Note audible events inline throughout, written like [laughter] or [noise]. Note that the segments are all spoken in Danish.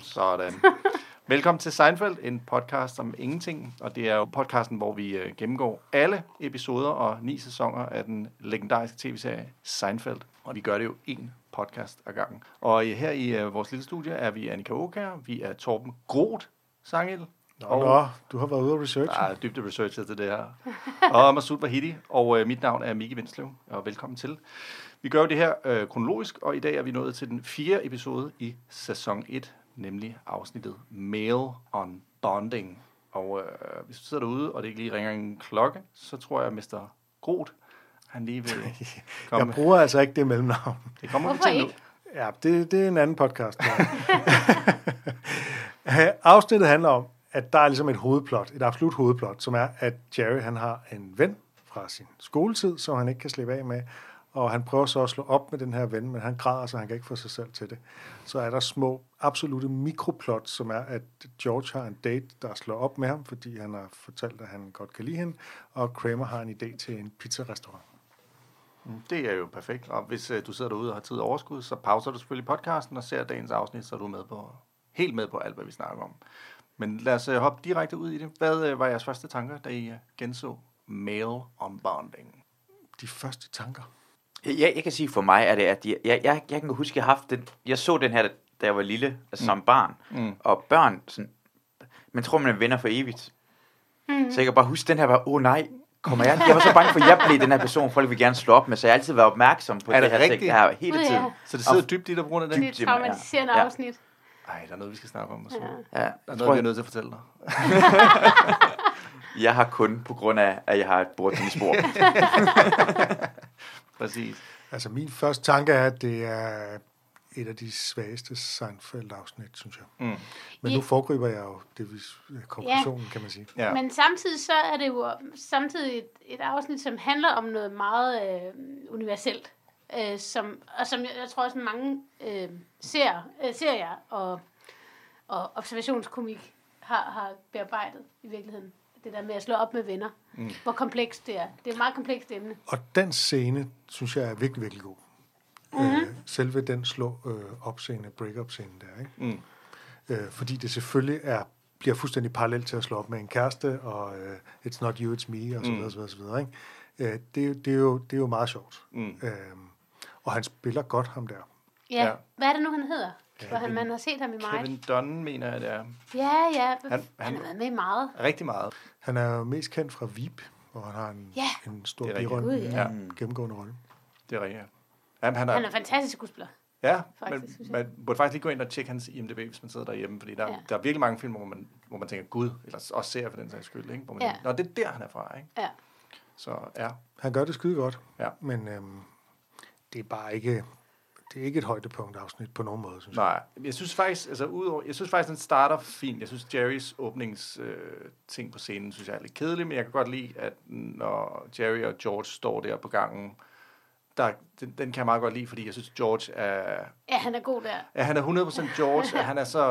Sådan. Velkommen til Seinfeld, en podcast om ingenting. Og det er jo podcasten, hvor vi øh, gennemgår alle episoder og ni sæsoner af den legendariske tv-serie Seinfeld. Og vi gør det jo en podcast ad gangen. Og øh, her i øh, vores lille studie er vi Annika Åkær, vi er Torben Groth, Sangel, Nå, og, nå, du har været ude og researche. Er dybde researcher til det her. Og Masud Vahidi, og øh, mit navn er Miki Vindslev, og velkommen til. Vi gør jo det her øh, kronologisk, og i dag er vi nået til den fjerde episode i sæson 1, nemlig afsnittet Mail on Bonding. Og øh, hvis du sidder derude, og det ikke lige ringer en klokke, så tror jeg, at Mr. Groth, han lige vil [laughs] komme. Jeg bruger altså ikke det mellemnavn. Det kommer Hvorfor vi til nu. ikke? Ja, det, det er en anden podcast. [laughs] Afsnittet handler om, at der er ligesom et hovedplot, et absolut hovedplot, som er, at Jerry han har en ven fra sin skoletid, som han ikke kan slippe af med, og han prøver så at slå op med den her ven, men han græder, så han kan ikke få sig selv til det. Så er der små, absolute mikroplot, som er, at George har en date, der slår op med ham, fordi han har fortalt, at han godt kan lide hende, og Kramer har en idé til en pizzarestaurant. Det er jo perfekt. Og hvis øh, du sidder derude og har tid og overskud, så pauser du selvfølgelig podcasten og ser dagens afsnit, så er du med på, helt med på alt, hvad vi snakker om. Men lad os øh, hoppe direkte ud i det. Hvad øh, var jeres første tanker, da I genså Mail on Bonding? De første tanker. Jeg, jeg kan sige for mig, at det, at jeg, jeg, jeg, jeg kan huske, at jeg, haft den, jeg så den her, da jeg var lille, altså som barn. Mm. Og børn, sådan, man tror, man er venner for evigt. Mm. Så jeg kan bare huske den her, var, åh oh, nej, kommer jeg? Jeg var så bange for, at jeg blev den her person, folk vil gerne slå op med, så jeg har altid været opmærksom på Er det, det her rigtigt? ting, her hele Gud, ja. tiden. Så det sidder dybt i dig på grund af Det det? er et traumatiserende Ja. afsnit. Ej, der er noget, vi skal snakke om. Så. Ja. Ja, Der er jeg, noget, tror, vi er jeg, nødt til at fortælle dig. [laughs] [laughs] jeg har kun på grund af, at jeg har et bordtennisbord. [laughs] Præcis. Altså min første tanke er, at det er et af de svageste Seinfeld-afsnit, synes jeg. Mm. Men Ja. nu foregriber jeg jo det, vi- konklusionen, kan man sige. Ja. Men samtidig så er det jo samtidig et, et afsnit, som handler om noget meget øh, universelt. Øh, som, og som jeg, jeg tror også mange øh, ser, øh, serier og, og observationskomik har, har bearbejdet i virkeligheden. Det der med at slå op med venner. Mm. Hvor komplekst det er. Det er et meget komplekst emne. Og den scene, synes jeg er virkelig, virkelig god. Mm-hmm. Øh, selve den slå øh, op-scene, break-up-scene der, ikke? Mm. Øh, fordi det selvfølgelig er bliver fuldstændig parallelt til at slå op med en kæreste, og øh, it's not you, it's me, og så videre, så videre, så videre ikke? Øh, det, er jo- det, er jo, det er jo meget sjovt. Mm. Øh, og han spiller godt, ham der. Ja. ja. Hvad er det nu, han hedder? Hvor han, Kevin- man har set ham i mig. Kevin Dunn, mener jeg, det er. Ja, ja. Han- Han, har været med i meget. Rigtig meget. Han er jo mest kendt fra Veep, hvor han har en, Ja. en stor birolle, Gud, en ja. gennemgående rolle. Det er rigtigt. Jamen, han er, Han er fantastisk skuespiller. Ja, Faktisk, men man burde faktisk lige gå ind og tjekke hans IMDb, hvis man sidder derhjemme, fordi der, ja. Ja. der er virkelig mange film, hvor man, hvor man tænker, gud, eller også ser for den sags skyld, ikke? Hvor man Ja. tænker, Nå, det er der, han er fra, ikke? Ja. Så ja, Han gør det skide godt, Ja. men øhm, det er bare ikke, det er ikke et højdepunkt afsnit på nogen måde, synes jeg. nej, jeg synes faktisk, altså udover, jeg synes faktisk, den starter fint. Jeg synes, Jerrys åbnings øh, ting på scenen, synes jeg er lidt kedelig, men jeg kan godt lide, at når Jerry og George står der på gangen, der, den, den kan jeg meget godt lide, fordi jeg synes, George er, Ja, han er god der. Ja, han er 100% George, og han er så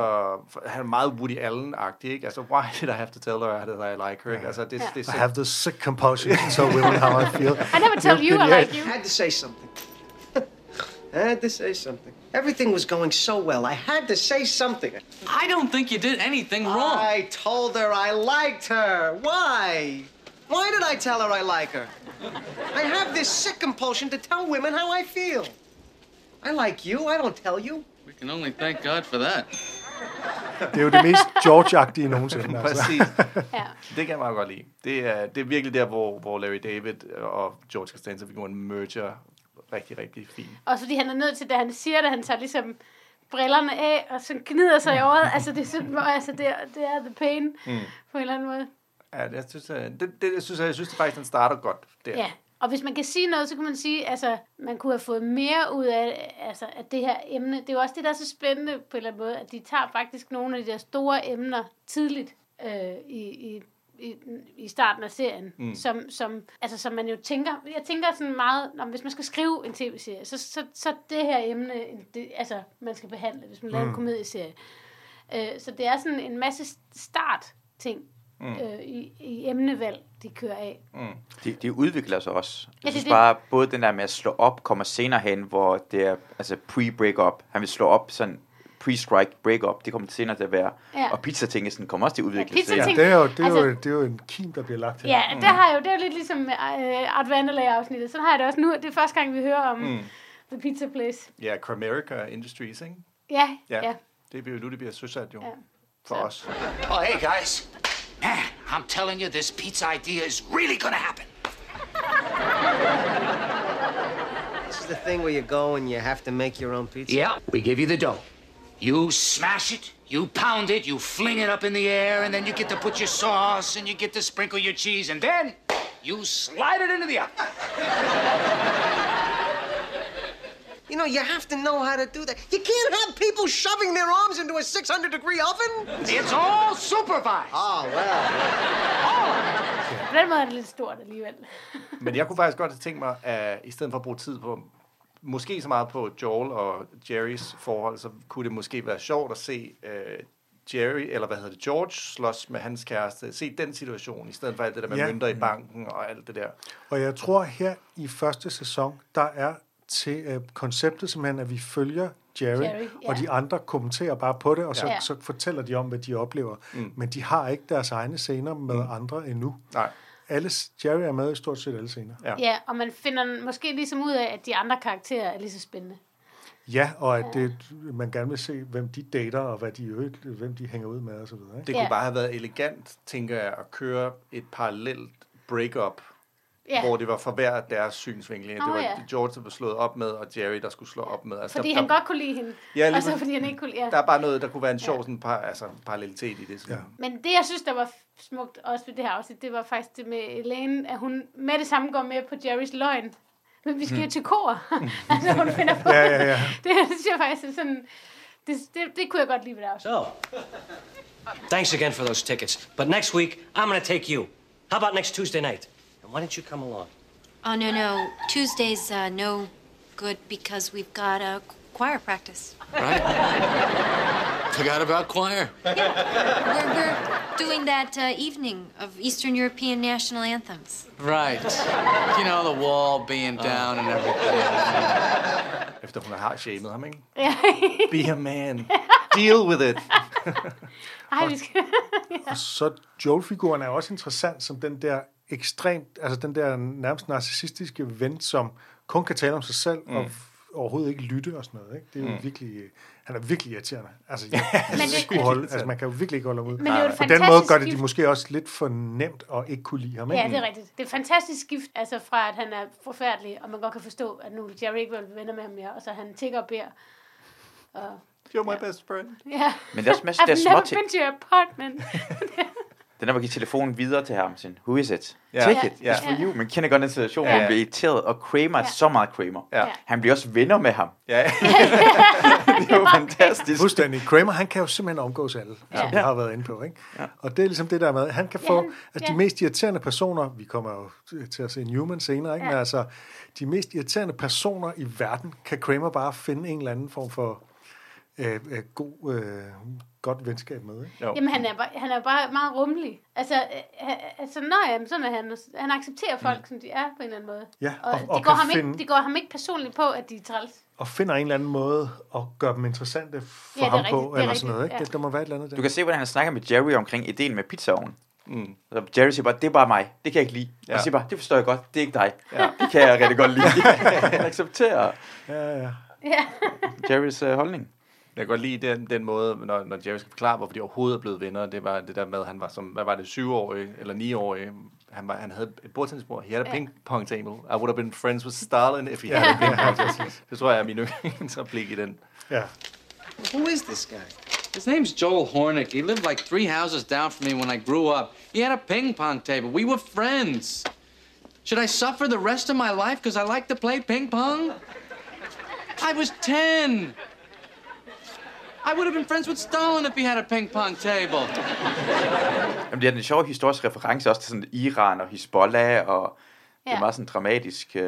han er meget Woody Allen-agtig, ikke? Altså, why did I have to tell her that I like her, ikke? Altså, det, Ja. det, I er have the sick compulsion to tell women how I feel. I never tell you I like you. I had to say something. I had to say something. Everything was going so well. I had to say something. I don't think you did anything wrong. I told her I liked her. Why? Why did I tell her I like her? I have this sick compulsion to tell women how I feel. I like you. I don't tell you. We can only thank God for that. Det er jo det mest George-agtige nogensinde. [laughs] Altså. Præcis. Ja. Det kan jeg meget godt lide. Det er, det er virkelig der, hvor, hvor Larry David og George Costanza-figuren merger rigtig, rigtig fint. Også fordi han er nødt til, da han siger det, han tager ligesom brillerne af, og så gnider sig i øjet. Altså, det er, sådan, altså, det er, det er the pain, mm. på en eller anden måde. Ja, jeg synes, øh, det, det, jeg synes, jeg synes det faktisk, den starter godt der. Ja, og hvis man kan sige noget, så kan man sige, altså, man kunne have fået mere ud af, altså, af det her emne. Det er jo også det, der er så spændende på en eller anden måde, at de tager faktisk nogle af de der store emner tidligt øh, i, i, i, i starten af serien, mm. som, som, altså, som man jo tænker, jeg tænker sådan meget, når, hvis man skal skrive en tv-serie, så, så, så det her emne, det, altså, man skal behandle, hvis man laver en komedieserie. Øh, så det er sådan en masse start ting, mm. øh, i, i emnevalg, de kører af. De, de udvikler sig også. Jeg Ja, det synes er bare, både den der med at slå op, kommer senere hen, hvor det er altså pre-break-up. Han vil slå op sådan pre-strike break-up. Det kommer senere til at være. Ja. Og pizza-tingelsen kommer også til at udvikle sig. Ja, det er, jo, det, er altså- jo, det er jo en kim, der bliver lagt her. Ja, det har jo, det er jo lidt ligesom øh, Art Vanderlag-afsnittet. Sådan har jeg det også nu. Det er første gang, vi hører om mm. The Pizza Place. Ja, Cramerica Industries, ikke? Ja, Ja. ja. ja. Det bliver jo nu, det bliver søsat jo. Ja. For Så- os. Oh, hey, guys. Man, I'm telling you, this pizza idea is really gonna happen. This is the thing where you go and you have to make your own pizza. Yeah, we give you the dough. You smash it, you pound it, you fling it up in the air, and then you get to put your sauce and you get to sprinkle your cheese, and then you slide it into the oven. You know, you have to know how to do that. You can't have people shoving their arms into a 600 degree oven. It's all supervised. Oh, well. På den måde er det lidt stort alligevel. Men jeg kunne faktisk godt have tænkt mig, at i stedet for at bruge tid på, måske så meget på Joel og Jerrys forhold, så kunne det måske være sjovt at se uh, Jerry, eller hvad hedder det, George, slås med hans kæreste. Se den situation, i stedet for alt det der med Ja. ja. mønter i banken og alt det der. Og jeg tror her i første sæson, der er til øh, konceptet simpelthen, at vi følger Jerry, Jerry, ja. og de andre kommenterer bare på det, og så, Ja. så fortæller de om, hvad de oplever. Mm. Men de har ikke deres egne scener med mm. andre endnu. Nej. Alle, Jerry er med i stort set alle scener. Ja. Ja, og man finder måske ligesom ud af, at de andre karakterer er lige så spændende. Ja, og at det, man gerne vil se, hvem de dater, og hvad de, øvrigt- hvem de hænger ud med, og så videre. Ikke? Det Ja. kunne bare have været elegant, tænker jeg, at køre et parallelt break-up, Ja, hvor det var for hver deres synsvinkel. Nå, det var ja. George, der blev slået op med, og Jerry, der skulle slå op med. Altså, fordi der, han der, godt kunne lide hende. Ja, lige og så fordi han ikke kunne lide... Ja. Der er bare noget, der kunne være en sjov sådan, par, altså, parallelitet i det. Sådan. Ja. Men det, jeg synes, der var smukt også ved det her afsnit, det var faktisk det med Elaine, at hun med det samme går med på Jerrys løgn. Men vi skal jo til kor. [laughs] [laughs] altså, hun finder på. Ja, ja, ja. [laughs] Det synes jeg faktisk er sådan... Det, det, det kunne jeg godt lide ved det afsnit. So, thanks again for those tickets. But next week, I'm going to take you. How about next Tuesday night? And why don't you come along? Oh, no, no. Tuesday's uh, no good because we've got a choir practice. Right? [laughs] Forgot about choir. We're, we're doing that uh, evening of Eastern European national anthems. Right. You know, the wall being down and everything. Efter hun har shamed ham, ikke? Ja. Be a man. Deal with it. Ej, vi skal... Og så Joel-figuren er også interessant som den der ekstremt, altså den der nærmest narcissistiske ven, som kun kan tale om sig selv mm. og overhovedet ikke lytte og sådan noget. Ikke? Det er jo mm. virkelig, øh, han er virkelig irriterende. Altså, [laughs] jeg, Men jeg det- skulle holde, altså, man kan jo virkelig ikke holde ham ud. Men det er jo På den måde gør det de måske også lidt for nemt at ikke kunne lide ham. Ikke? Ja, det er rigtigt. Det er et fantastisk skift, altså fra at han er forfærdelig, og man godt kan forstå, at nu Jerry ikke vil venner med ham mere, og så han tigger og beder. Og, You're my best friend. ja. Men det er også masser af [laughs] I've små never ting. been to your apartment. [laughs] Den der, hvor giver telefonen videre til ham. Sådan, Who is it? Ja. Take it. It's for you. Man kender godt den situation, Ja. hvor han bliver irriteret, og Kramer er Ja. så meget Kramer. Ja. Han bliver også venner med ham. Ja. [laughs] [laughs] Det er jo fantastisk. Fuldstændig. Kramer, han kan jo simpelthen omgås alle, som vi Ja. har været inde på. Ikke? Ja. Og det er ligesom det der med, han kan få, han- altså de mest irriterende personer, vi kommer jo til at se Newman senere, ikke? Ja. men altså, de mest irriterende personer i verden, kan Kramer bare finde en eller anden form for øh, øh, god, øh, godt venskab med. Ikke? Jo. Jamen, han er, bare, han er bare meget rummelig. Altså, øh, øh, altså nej, jamen, sådan er han. Han accepterer folk, mm. som de er på en eller anden måde. Ja, og, og- det, og går ham finde- ikke, det går ham ikke personligt på, at de er træls. Og finder en eller anden måde at gøre dem interessante for Ja, ham rigtigt, på, er eller sådan noget. rigtigt, Ikke? ja. Det, der må være et eller andet der. Du kan se, hvordan han snakker med Jerry omkring ideen med pizzaovnen. Mm. Så Jerry siger bare, det er bare mig. Det kan jeg ikke lide. Ja. Og siger bare, det forstår jeg godt. Det er ikke dig. Ja. Det kan jeg rigtig godt lide. [laughs] [laughs] han accepterer Ja, ja. Ja. Jerrys uh, holdning. Jeg kan godt lide den, den måde, når, når Jerry skal forklare, hvorfor de overhovedet er blevet venner. Det var det der med, at han var som, hvad var det, syvårig eller niårig. Han, var, han havde et bordtennisbord. He had a Ja. ping pong table. I would have been friends with Stalin if he had a ping pong table. [laughs] Det tror jeg er min yndlingsreplik i den. ja. Who is this guy? His name's Joel Hornick. He lived like three houses down from me when I grew up. He had a ping pong table. We were friends. Should I suffer the rest of my life because I like to play ping pong? I was 10. I would have been friends with Stalin if he had a ping pong table. Jamen, det er en sjov historisk reference også til sådan Iran og Hezbollah, og det Ja. er meget sådan dramatisk. Uh...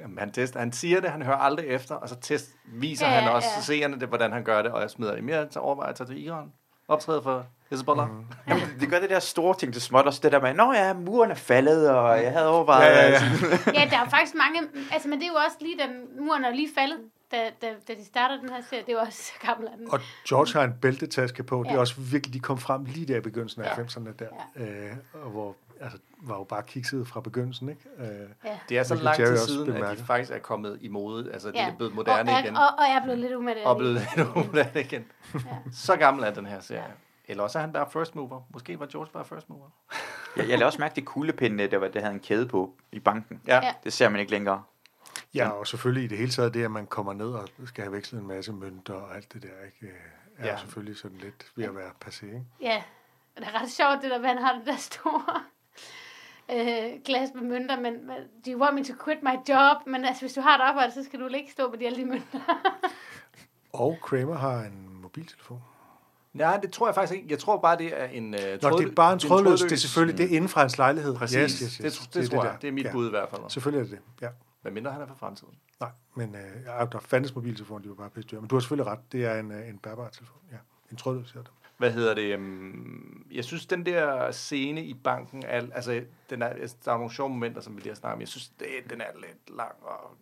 Jamen, han, tester, han siger det, han hører aldrig efter, og så test, viser Ja, han også ja. seerne det, hvordan han gør det, og jeg smider det mere at tage til Iran. optræde for Hezbollah. Mm. Jamen, det gør det der store ting til småt, også det der med, nå ja, muren er faldet, og jeg havde overvejet... Ja, ja, ja. Ja, der er faktisk mange... Altså, men det er jo også lige, den muren er lige faldet, da, da, da de starter den her serie. Det er jo også så [laughs] gammel den. Og George har en bæltetaske på. Det er Ja. også virkelig, de kom frem lige der i begyndelsen af Ja. 90'erne der. Øh, og hvor, altså, var jo bare kikset fra begyndelsen, ikke? Øh, Ja. Det er så lang tid siden, at de bemærker. faktisk er kommet i mode. Altså, det ja. er blevet moderne og, igen. Og, og er blevet lidt umoderne. Og blevet lidt moderne igen. Så gammel er den her serie. Eller også er han bare first mover. Måske var George bare first mover. Jeg, jeg lavede også mærke det kuglepinde, der, var, der havde en kæde på i banken. Ja. Ja. Det ser man ikke længere. Ja, og selvfølgelig i det hele taget det, at man kommer ned og skal have vekslet en masse mønter og alt det der, ikke? Øh, Er Ja. selvfølgelig sådan lidt ved at være passé, ikke? Ja, og det er ret sjovt, det der, at han har det der store øh, glas med mønter, men, do you want me to quit my job? Men altså, hvis du har et arbejde, så skal du vel ikke stå med de alle de mønter. [laughs] Og Kramer har en mobiltelefon. Nej, det tror jeg faktisk ikke. Jeg tror bare, det er en uh, Nå, det er bare en trådløs. Det er selvfølgelig det er inden fra hans lejlighed. Præcis. Yes, yes, yes. Det, det, det, tror jeg. Det er mit ja. bud i hvert fald. Selvfølgelig er det det, ja. Hvad mindre han er for fremtiden. Nej, men øh, ja, der fandtes mobiltelefon, de var bare pisse dyre. Men du har selvfølgelig ret. Det er en, øh, en bærbar telefon. Ja, en trådløs hedder det. Hvad hedder det? Um, jeg synes, den der scene i banken, er, altså, den er, altså, der er nogle sjove momenter, som vi lige har snakket om. Jeg synes, det, den er lidt lang og.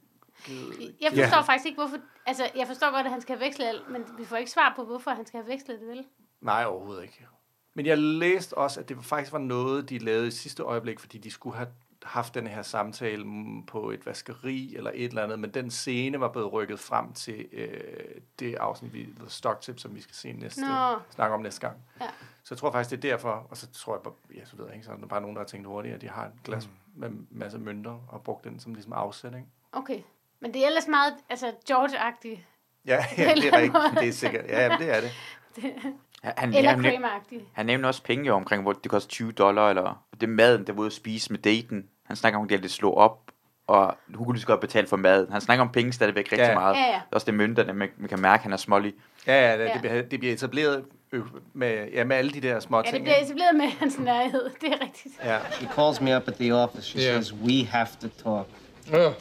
Jeg forstår Ja. faktisk ikke, hvorfor... Altså, jeg forstår godt, at han skal have vekslet alt, men vi får ikke svar på, hvorfor han skal have vekslet det, vel? Nej, overhovedet ikke. Men jeg læste også, at det faktisk var noget, de lavede i sidste øjeblik, fordi de skulle have haft den her samtale på et vaskeri eller et eller andet, men den scene var blevet rykket frem til øh, det afsnit, vi, The Stock Tip, som vi skal se næste, Nå. snakke om næste gang. Ja. Så jeg tror faktisk, det er derfor, og så tror jeg bare, ja, så ved jeg ikke, så er der bare nogen, der har tænkt hurtigt, at de har et glas mm. med masse mønter og brugt den som ligesom afsæt, ikke? Okay. Men det er ellers meget, altså, George-agtigt. Ja, [laughs] ja det er rigtigt. Det er sikkert. Ja, jamen, det er det. [laughs] Han, han, Eller han, han nævner også penge jo omkring, hvor det koster 20 dollar, eller det maden, der var ude at spise med daten. Han snakker om, at det er lidt slå op, og hun kunne lige så godt betale for maden. Han snakker om penge stadigvæk rigtig Ja. meget. Ja, ja. Det er også det mønterne, man, man kan mærke, at han er smålig. Ja, ja, det, Ja. det, bliver, det bliver etableret øh, med, ja, med alle de der små Ja, ting. det bliver etableret med hans nærhed. Det er rigtigt. Ja. She calls me up at the office. She Yeah. says, We have to talk. Ugh.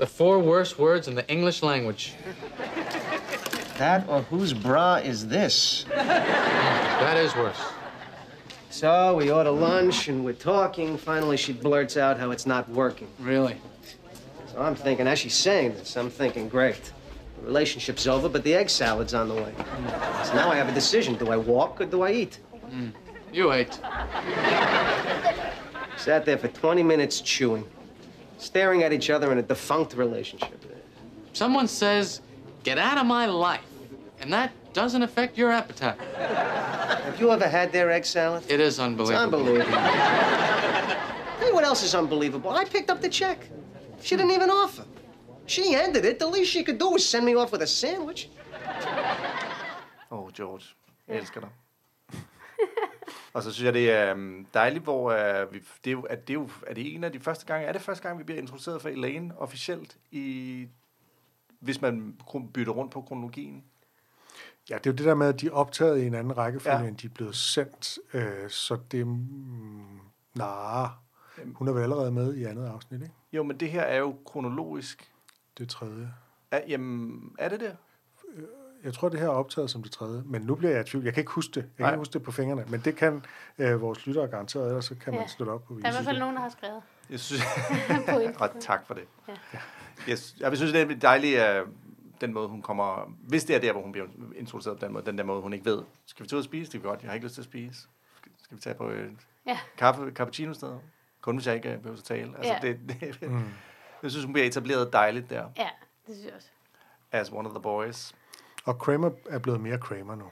The four worst words in the English language. That or whose bra is this? That is worse. So we order lunch and we're talking. Finally, she blurts out how it's not working. Really? So I'm thinking, as she's saying this, I'm thinking, great. The relationship's over, but the egg salad's on the way. So now I have a decision. Do I walk or do I eat? Hmm. You ate. [laughs] Sat there for 20 minutes chewing, staring at each other in a defunct relationship. Someone says, get out of my life. And that doesn't affect your appetite. Have you ever had their egg salad? It is It's unbelievable. unbelievable. Tell you what else is unbelievable. I picked up the check. She didn't even offer. She ended it. The least she could do was send me off with a sandwich. Åh, oh, George. Jeg elsker dig. [laughs] og så synes jeg, det er um, dejligt, hvor uh, vi, det er, jo, at det er, jo, er det en af de første gange, er det første gang, vi bliver introduceret for Elaine officielt, i, hvis man bytter rundt på kronologien? Ja, det er jo det der med, at de er optaget i en anden rækkefølge, Ja. end de er blevet sendt. Øh, så det... Mm, nej, hun er vel allerede med i andet afsnit, ikke? Jo, men det her er jo kronologisk. Det tredje. Er, jamen, er det det? Jeg tror, det her er optaget som det tredje, men nu bliver jeg i tvivl. Jeg kan ikke huske det. Jeg kan Nej. ikke huske det på fingrene, men det kan øh, vores lyttere garanteret, ellers så kan Ja. man slå det op på Der er i hvert fald nogen, der har skrevet Jeg synes, [laughs] [laughs] og tak for det. Ja. Jeg, jeg synes, det er dejligt, at den måde, hun kommer... Hvis det er der, hvor hun bliver introduceret på den måde, den der måde, hun ikke ved. Skal vi tage ud og spise? Det er godt. Jeg har ikke lyst til at spise. Skal, vi tage på et Ja. kaffe, cappuccino sted? Kun hvis jeg ikke behøver at tale. Altså, Ja. det, det, [laughs] mm. Jeg synes, hun bliver etableret dejligt der. Ja, det synes jeg også. As one of the boys. Og Kramer er blevet mere Kramer nu.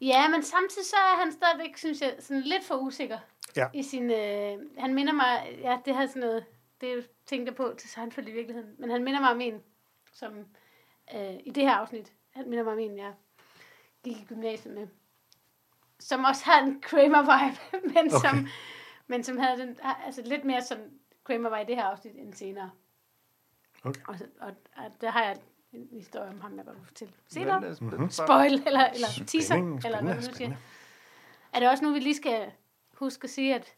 Ja, men samtidig så er han stadigvæk, synes jeg, sådan lidt for usikker. Ja. I sin, øh, han minder mig, ja, det har sådan noget, det tænkte jeg på til Seinfeld i virkeligheden, men han minder mig om en, som øh, i det her afsnit, han minder mig om en, jeg gik i gymnasiet med, som også har en Kramer-vibe, [laughs] men, okay. som, men som havde den, altså lidt mere som Kramer var i det her afsnit end senere. Okay. Og, så- og, og der har jeg en historie om ham, jeg godt vil fortælle senere. Men, mm-hmm. Spoil, eller, eller teaser, Spændende, eller hvad man nu siger. Er det også nu, vi lige skal huske at sige, at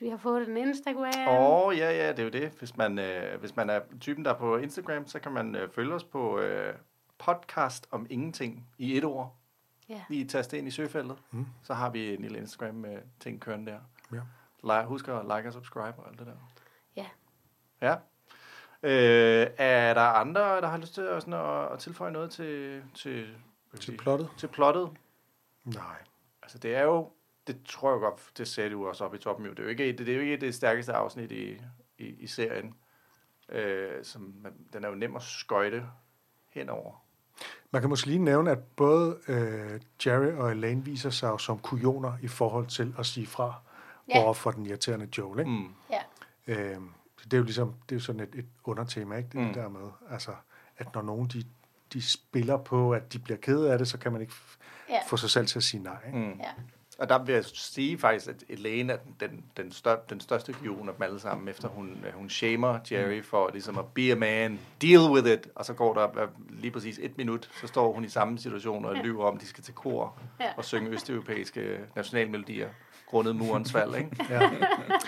vi har fået en Instagram? Åh, oh, ja, ja, det er jo det. Hvis man, øh, hvis man er typen, der er på Instagram, så kan man øh, følge os på øh, podcast om ingenting i et ord. Ja. Lige taste ind i søgefeltet. Mm. Så har vi en lille Instagram-ting kørende der. Ja. Like, husk at like og subscribe og alt det der. Ja. Ja. Øh, er der andre, der har lyst til at, sådan at, at tilføje noget til, til, Til plottet? til plottet? Nej. Altså, det er jo, det tror jeg godt, det sagde du også op i toppen jo. Det er jo ikke, det, det er jo ikke det stærkeste afsnit i, i, i serien. Øh, som, man, den er jo nem at skøjte henover. Man kan måske lige nævne, at både øh, Jerry og Elaine viser sig jo som kujoner i forhold til at sige fra Ja. over for den irriterende Joel. Ikke? Mm. Ja. Øh, så det er jo ligesom det er jo sådan et, et undertema, ikke? Det Mm. der med, altså, at når nogen de, de spiller på, at de bliver kede af det, så kan man ikke f- Ja. få sig selv til at sige nej. Ikke? Mm. Ja. Og der vil jeg sige faktisk, at Elaine er den, den, stør, den største kujon af dem alle sammen, efter hun, øh, hun shamer Jerry for ligesom at be a man, deal with it, og så går der øh, lige præcis et minut, så står hun i samme situation og lyver om, at de skal til kor og synge østeuropæiske nationalmelodier, grundet murens fald, ikke? [laughs] Ja.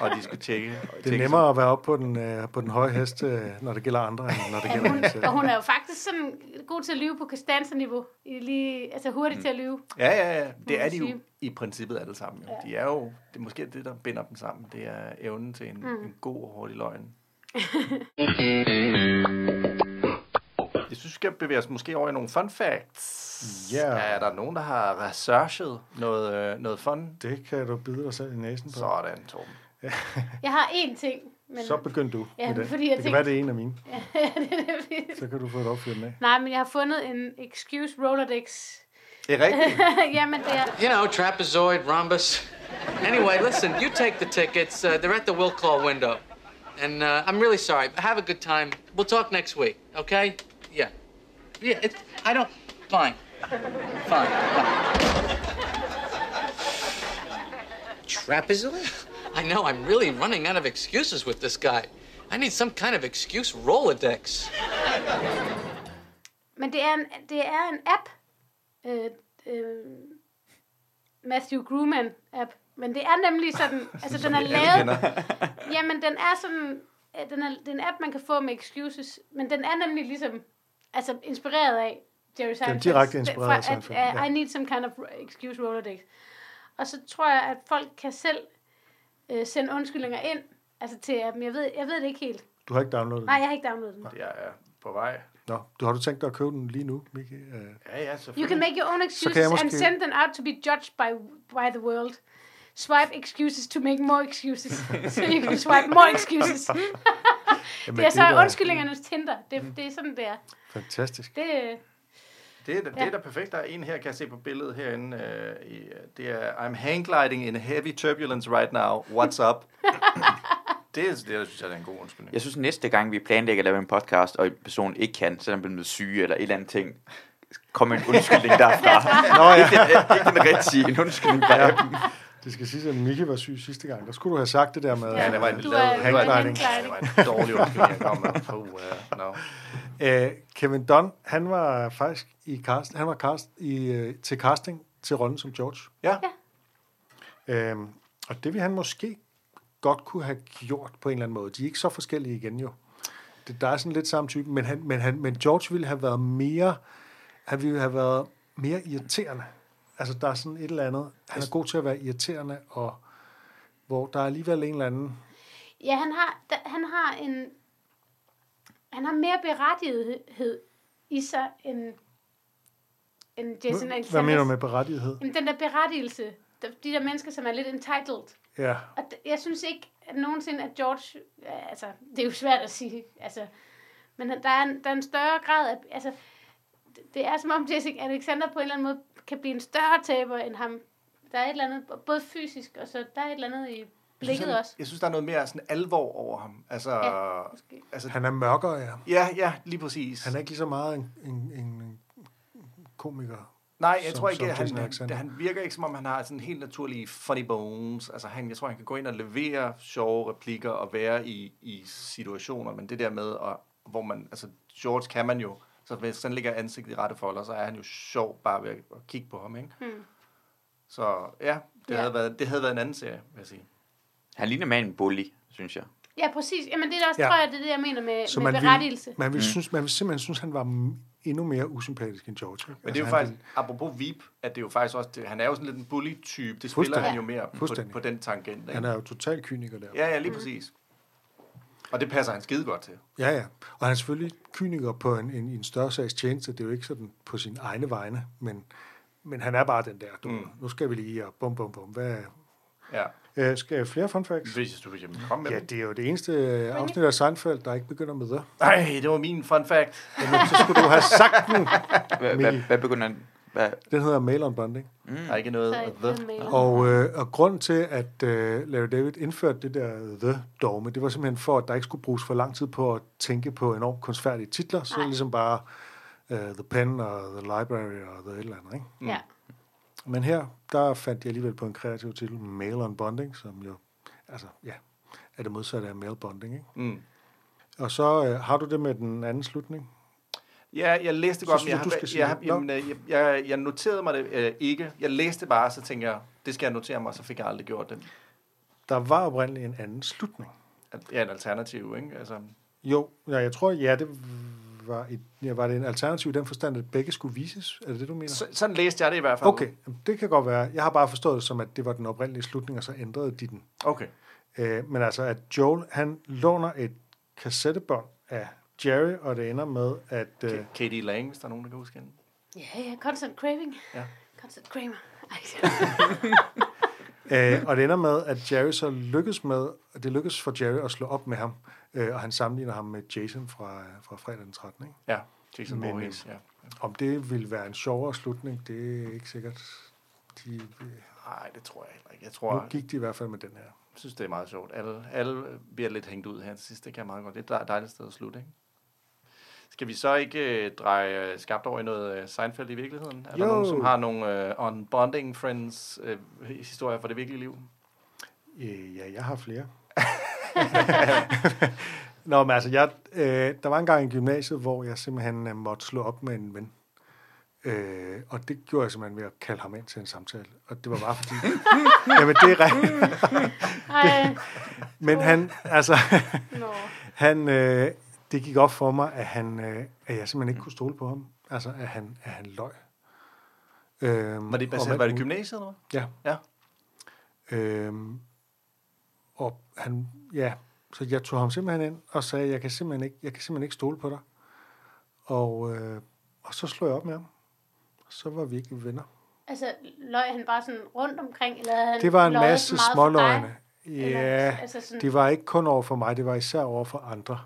og de skal tjekke. Det er nemmere at være oppe på den, øh, på den høje hest, øh, når det gælder andre, end når det Ja, gælder hun, en selv. og hun er jo faktisk sådan god til at lyve på Costanza-niveau. I Lige, altså hurtigt til at lyve. Ja, ja, ja. Det er de jo. I princippet alle sammen. Jo. Ja. De er jo, det er måske det, der binder dem sammen. Det er evnen til en, Mm. en god og hurtig løgn. [laughs] Jeg synes, vi skal bevæge os måske over i nogle fun facts. Ja. Er der nogen, der har researchet noget, øh, noget fun? Det kan du bide dig selv i næsen på. Sådan, Torben. [laughs] Jeg har én ting. Men, Så begynd du Ja, med det. fordi jeg det kan tænkte- være, det er en af mine. [laughs] ja, det er det, Så kan du få et opfyrt med. Nej, men jeg har fundet en excuse Rolodex. Det er rigtigt. Jamen, det er... You know, trapezoid, rhombus. Anyway, listen, you take the tickets. Uh, they're at the will call window. And uh, I'm really sorry. Have a good time. We'll talk next week, okay? Yeah. Yeah, it, I don't. Fine. Fine. Trapezoid? I know, I'm really running out of excuses with this guy. I need some kind of excuse Rolodex. Men det er en, det er en app. Øh, øh, Matthew Grumman app. Men det er nemlig sådan, [laughs] altså den er lavet, [laughs] jamen den er sådan, øh, den er, det er en app, man kan få med excuses, men den er nemlig ligesom, altså inspireret af Jerry Seinfeld. direkte inspireret af Seinfeld, At, uh. I need some kind of excuse Rolodex. Og så tror jeg, at folk kan selv øh, sende undskyldninger ind, altså til appen. Jeg ved, jeg ved det ikke helt. Du har ikke downloadet Nej, den? jeg har ikke downloadet den. Jeg er på vej. Nå, du har du tænkt dig at købe den lige nu, Miki? Uh, Ja, ja, You selvfølgelig. can make your own excuses jeg and måske- send them out to be judged by, by the world. Swipe excuses to make more excuses. [laughs] so you can swipe more excuses. [laughs] det er så da- undskyldningernes Tinder. Det, det er sådan, det er. Fantastisk. Det, Det er, det Ja. er da perfekt. Der er en her, kan jeg se på billedet herinde. Øh, det er, I'm hang gliding in heavy turbulence right now. What's up? [laughs] det, er, det synes jeg, er en god undskyldning. Jeg synes, næste gang vi planlægger at lave en podcast, og en person ikke kan, selvom den er blevet syge eller et eller andet ting, kommer en undskyldning derfra. [laughs] Nå ja. ikke, den, ikke den rigtige, en undskyldning fra Ja. appen. Det skal sige, at Miki var syg sidste gang. Der skulle du have sagt det der med... Ja, Ja, det var en er- det var, en, det var en dårlig undskyldning, jeg kom med. Uh, no. Øh, Kevin Dunn, han var faktisk i cast, han var cast i, øh, til casting til rollen som George. Ja. Øhm, og det vil han måske godt kunne have gjort på en eller anden måde. De er ikke så forskellige igen jo. Det, der er sådan lidt samme type, men, han, men, han, men George ville have været mere, han ville have været mere irriterende. Altså der er sådan et eller andet, han er god til at være irriterende, og hvor der er alligevel en eller anden, ja, han har, han har en... Han har mere berettigethed i sig, end, end Jason Alexander. hvad mener du med berettighed? Jamen, den der berettigelse. De der mennesker, som er lidt entitled. Ja, Og d- jeg synes ikke, at nogensinde, at George, altså, det er jo svært at sige, altså, men der er en, der er en større grad af, altså, det- er som om Jessica Alexander på en eller anden måde kan blive en større taber end ham. Der er et eller andet, både fysisk, og så der er et eller andet i Jeg synes, blikket han, også. jeg synes, der er noget mere sådan alvor over ham. Altså, Ja, måske. altså han er mørkere, ja. ja, ja, lige præcis. Han er ikke lige så meget en, en, en komiker. Nej, jeg som- tror ikke, som at han, han, han virker ikke som om, han har sådan helt naturlige funny bones. Altså, han, jeg tror, han kan gå ind og levere sjove replikker og være i, i situationer, men det der med, at, hvor man, altså George kan man jo, så hvis han ligger ansigtet i rette folder, så er han jo sjov bare ved at, kigge på ham, ikke? Hmm. Så ja, det, Ja. Havde været, det havde været en anden serie, vil jeg sige. Han ligner en bully, synes jeg. Ja, præcis. Jamen, det er også, Ja. tror jeg, det er det, jeg mener med, Så med man berettigelse. vil, man, vil synes, man vil simpelthen synes, han var endnu mere usympatisk end George. Men det er jo Altså, han faktisk, apropos Veep, at det er jo faktisk også, det, han er jo sådan lidt en bully-type. Det spiller han jo mere på, på den tangent. Ikke? Han er jo total kyniker der. Ja, ja, lige præcis. Og det passer han skide godt til. Ja, ja. Og han er selvfølgelig kyniker på en, en, en større sags tjeneste. Det er jo ikke sådan på sin egne vegne, men, men han er bare den der. Du, mm. Nu skal vi lige og bum, bum, bum. Hvad, Ja. øh, skal jeg flere fun facts? Hvis du vil komme med Ja, det er jo det eneste øh, afsnit af Seinfeld, der ikke begynder med det. Ej, det var min fun fact. Jamen, så skulle du have sagt den. [laughs] Hvad, hvad, begynder? Hvad? Den hedder Mail on Bonding. Der er ikke noget ikke the. Og, øh, og grund til, at øh, Larry David indførte det der The-dogme, det var simpelthen for, at der ikke skulle bruges for lang tid på at tænke på enormt kunstfærdige titler. Så Nej. ligesom bare uh, The Pen og The Library og The et eller andet. Ikke? Ja. Men her, der fandt jeg alligevel på en kreativ titel, Mail on Bonding, som jo, altså, ja, er det modsatte af mail bonding, ikke? Mm. Og så øh, har du det med den anden slutning. Ja, jeg læste godt, men jeg, du, skal jeg, jeg, øh, jeg, jeg, jeg noterede mig det øh, ikke. Jeg læste bare, så tænkte jeg, det skal jeg notere mig, så fik jeg aldrig gjort det. Der var oprindeligt en anden slutning. Ja, en alternativ, ikke? Altså, Jo, ja, jeg tror, ja, det var, et, ja, var det en alternativ i den forstand, at begge skulle vises? Er det det, du mener? så, sådan læste jeg det i hvert fald. Okay, jamen, det kan godt være. Jeg har bare forstået det som, at det var den oprindelige slutning, og så ændrede de den. Okay. Øh, men altså, at Joel, han låner et kassettebånd af Jerry, og det ender med, at... Øh, Katie Lang, hvis der er nogen, der kan huske hende. Ja, ja, constant craving. Ja. Constant Kramer. [laughs] øh, og det ender med, at Jerry så lykkes med, det lykkes for Jerry at slå op med ham, øh, og han sammenligner ham med Jason fra, fra fredag den 13. Ikke? Ja, Jason Men, Voorhees, ja. Om det ville være en sjovere slutning, det er ikke sikkert. De, øh, Nej, det tror jeg heller ikke. Jeg tror, nu gik de i hvert fald med den her. Jeg synes, det er meget sjovt. Alle, alle bliver lidt hængt ud her til sidst. Det kan jeg meget godt. Det er et dejligt sted at slutte, ikke? Skal vi så ikke øh, dreje øh, skabt over i noget øh, Seinfeld i virkeligheden? Er Jo. der nogen, som har nogle øh, on bonding friends øh, historier fra det virkelige liv? Øh, ja, jeg har flere. [laughs] Nå, men altså, jeg, øh, der var en gang i gymnasiet, hvor jeg simpelthen øh, måtte slå op med en ven. Øh, og det gjorde jeg simpelthen ved at kalde ham ind til en samtale. Og det var bare fordi... [laughs] jamen, det er rigtigt. [laughs] Men han, altså... han, øh, det gik op for mig, at, han, øh, at jeg simpelthen ikke kunne stole på ham. Altså, at han, at han løg. Øhm, Var det, baseret, var det gymnasiet, eller hvad? Ja. Ja. Øhm, og han, ja, så jeg tog ham simpelthen ind og sagde, jeg kan simpelthen ikke, jeg kan simpelthen ikke stole på dig. Og, øh, og så slog jeg op med ham. Så var vi ikke venner. Altså, løg han bare sådan rundt omkring, eller han Det var en masse småløgne. Eller, Ja, altså sådan- det var ikke kun over for mig, det var især over for andre.